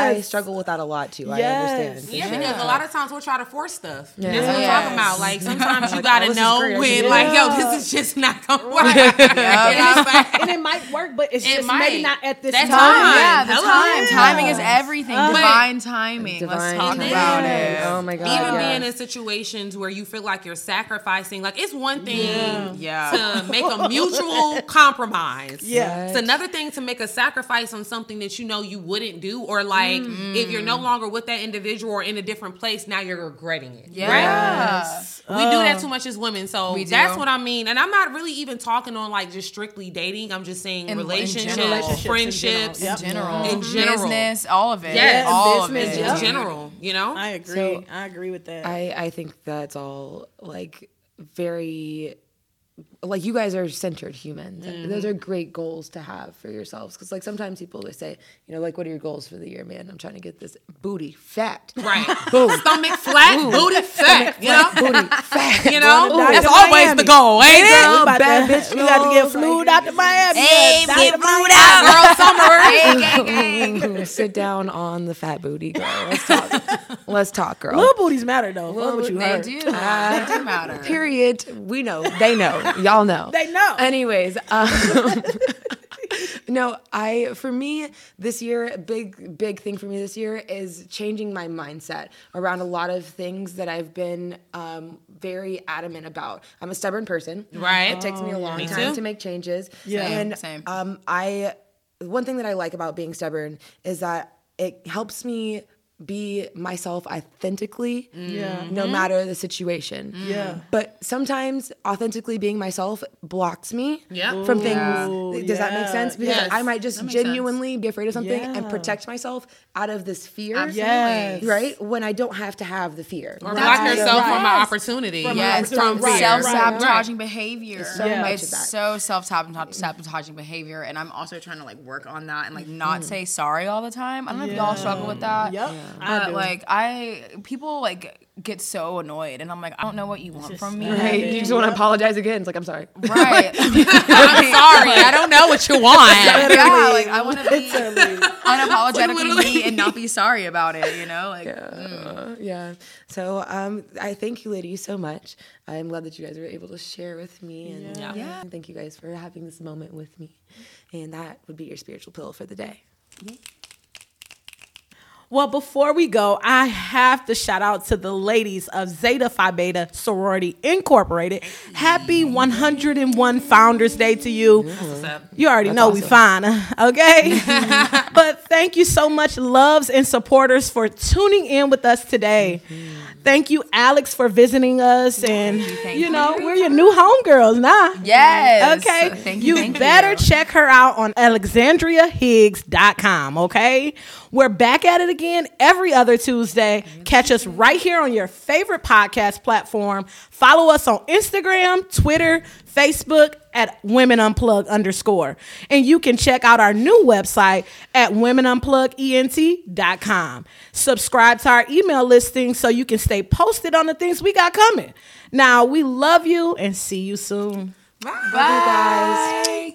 Speaker 4: And
Speaker 3: Yes.
Speaker 4: I struggle with that a lot too. I understand.
Speaker 2: Yeah, because a lot of times we'll try to force stuff.
Speaker 4: Yeah.
Speaker 2: That's what I'm talking about. Like [laughs] sometimes you
Speaker 4: Like,
Speaker 2: gotta
Speaker 4: oh,
Speaker 2: know when,
Speaker 4: should
Speaker 2: like, yo, this is just not gonna [laughs] work. [laughs] You know what
Speaker 3: and it might work, but it's
Speaker 2: It
Speaker 3: just
Speaker 2: might.
Speaker 3: maybe not at this
Speaker 2: That
Speaker 3: time.
Speaker 2: time.
Speaker 5: yeah, the
Speaker 2: Hello.
Speaker 5: time.
Speaker 2: Yeah.
Speaker 5: Timing is everything. Divine timing.
Speaker 4: Divine
Speaker 5: Let's talk
Speaker 4: timing.
Speaker 5: about it.
Speaker 4: Oh my god.
Speaker 2: Even
Speaker 4: yeah.
Speaker 2: being in situations where you feel like you're sacrificing, like it's one thing
Speaker 5: Yeah.
Speaker 2: to make a mutual compromise.
Speaker 3: Yeah.
Speaker 2: It's another thing to make a sacrifice on something that you know you wouldn't do, or like if you're no mm. longer with that individual or in a different place, now you're regretting it.
Speaker 5: Yeah.
Speaker 2: We do that oh. too much as women. So that's what I mean. And I'm not really even talking on like just strictly dating. I'm just saying
Speaker 5: In- in
Speaker 2: relationships,
Speaker 5: general.
Speaker 3: Relationships in
Speaker 2: friendships,
Speaker 3: general.
Speaker 5: In general.
Speaker 2: In mm-hmm. general.
Speaker 5: Business, all of it.
Speaker 2: Yes.
Speaker 5: all
Speaker 3: Business,
Speaker 5: of it.
Speaker 3: yeah.
Speaker 2: in general, you know?
Speaker 3: I agree.
Speaker 4: So-
Speaker 3: I agree with that.
Speaker 4: I, I think that's all like very like you guys are centered humans. Those mm. are great goals to have for yourselves. Because like sometimes people they say, you know, like what are your goals for the year, man? I'm trying to get this booty fat.
Speaker 2: Right. [laughs] Stomach flat, booty fat. You know?
Speaker 4: Booty fat.
Speaker 2: You know?
Speaker 3: Going to
Speaker 2: That's always
Speaker 3: Miami.
Speaker 2: the goal, ain't
Speaker 3: We
Speaker 2: it?
Speaker 3: about
Speaker 4: bad
Speaker 3: to-
Speaker 4: bitch
Speaker 3: we got to get flued out to Miami.
Speaker 5: Hey,
Speaker 3: Yes,
Speaker 5: get flued out, girl. Summer. [laughs] [laughs]
Speaker 4: Sit down on the fat booty, girl. Let's talk. Let's talk, girl.
Speaker 3: Little booties matter though. Fuck what you
Speaker 5: They
Speaker 3: heard.
Speaker 5: do. they do uh, matter.
Speaker 4: Period. We know. They know. Y'all know.
Speaker 3: They know.
Speaker 4: Anyways, [laughs] um, [laughs] no, I for me this year, big big thing for me this year is changing my mindset around a lot of things that I've been um, very adamant about. I'm a stubborn person.
Speaker 2: Right.
Speaker 4: It takes me a long
Speaker 2: Me
Speaker 4: time
Speaker 2: too.
Speaker 4: to make changes.
Speaker 3: Yeah.
Speaker 4: And
Speaker 5: Same.
Speaker 4: um, I one thing that I like about being stubborn is that it helps me be myself authentically
Speaker 3: Yeah.
Speaker 4: no mm-hmm. matter the situation mm.
Speaker 3: Yeah.
Speaker 4: but sometimes authentically being myself blocks me
Speaker 2: Yeah.
Speaker 4: from things
Speaker 3: Yeah.
Speaker 4: does that make sense because
Speaker 2: Yes.
Speaker 4: i might just
Speaker 5: makes sense.
Speaker 4: genuinely be afraid of something and protect myself out of this fear
Speaker 5: Absolutely.
Speaker 3: Yes.
Speaker 4: right when i don't have to have the fear
Speaker 2: Or
Speaker 5: That's
Speaker 2: block
Speaker 5: right.
Speaker 2: yourself from an
Speaker 3: Right.
Speaker 2: opportunity.
Speaker 3: From
Speaker 5: Yeah,
Speaker 3: an
Speaker 5: it's
Speaker 3: opportunity.
Speaker 2: from
Speaker 3: Right,
Speaker 2: fear.
Speaker 3: right,
Speaker 5: self-sabotaging behavior.
Speaker 4: so
Speaker 3: Yeah.
Speaker 4: much
Speaker 5: It's
Speaker 4: of that
Speaker 5: so self-sabotaging behavior, and I'm also trying to like work on that and like not mm. say sorry all the time. I don't know if y'all struggle with that.
Speaker 3: Yep. I
Speaker 5: But
Speaker 3: do.
Speaker 5: like I, people like get so annoyed, and I'm like, I don't know what you want from me.
Speaker 3: Right.
Speaker 4: Hey, you just want to apologize again it's like i'm sorry
Speaker 5: Right. [laughs]
Speaker 2: I'm [laughs] sorry. I don't know what you want. [laughs]
Speaker 5: yeah, like I want to be unapologetically
Speaker 2: Literally.
Speaker 5: me and not be sorry about it. You know, like
Speaker 4: Uh, yeah so um, i thank you ladies so much i'm glad that you guys were able to share with me and
Speaker 2: Yeah.
Speaker 5: Yeah.
Speaker 4: thank you guys for having this moment with me and that would be your spiritual pill for the day
Speaker 3: Well, before we go, I have to shout out to the ladies of Zeta Phi Beta Sorority Incorporated. Happy 101 Founders Day to you. You already know we fine, [laughs] okay? [laughs] but thank you so much, loves and supporters, for tuning in with us today. Mm-hmm. Thank you, Alex, for visiting us, and
Speaker 5: thank
Speaker 3: you know
Speaker 5: you.
Speaker 3: we're your new homegirls now.
Speaker 5: Yes.
Speaker 3: Okay.
Speaker 5: Thank you.
Speaker 3: You better
Speaker 5: you.
Speaker 3: check her out on alexandriahiggs.com, okay? We're back at it again every other Tuesday. Catch us right here on your favorite podcast platform. Follow us on Instagram, Twitter, Facebook at Women Unplug underscore. And you can check out our new website at womenunplugent.com. Subscribe to our email listing so you can stay posted on the things we got coming. Now, we love you and see you soon.
Speaker 2: Bye.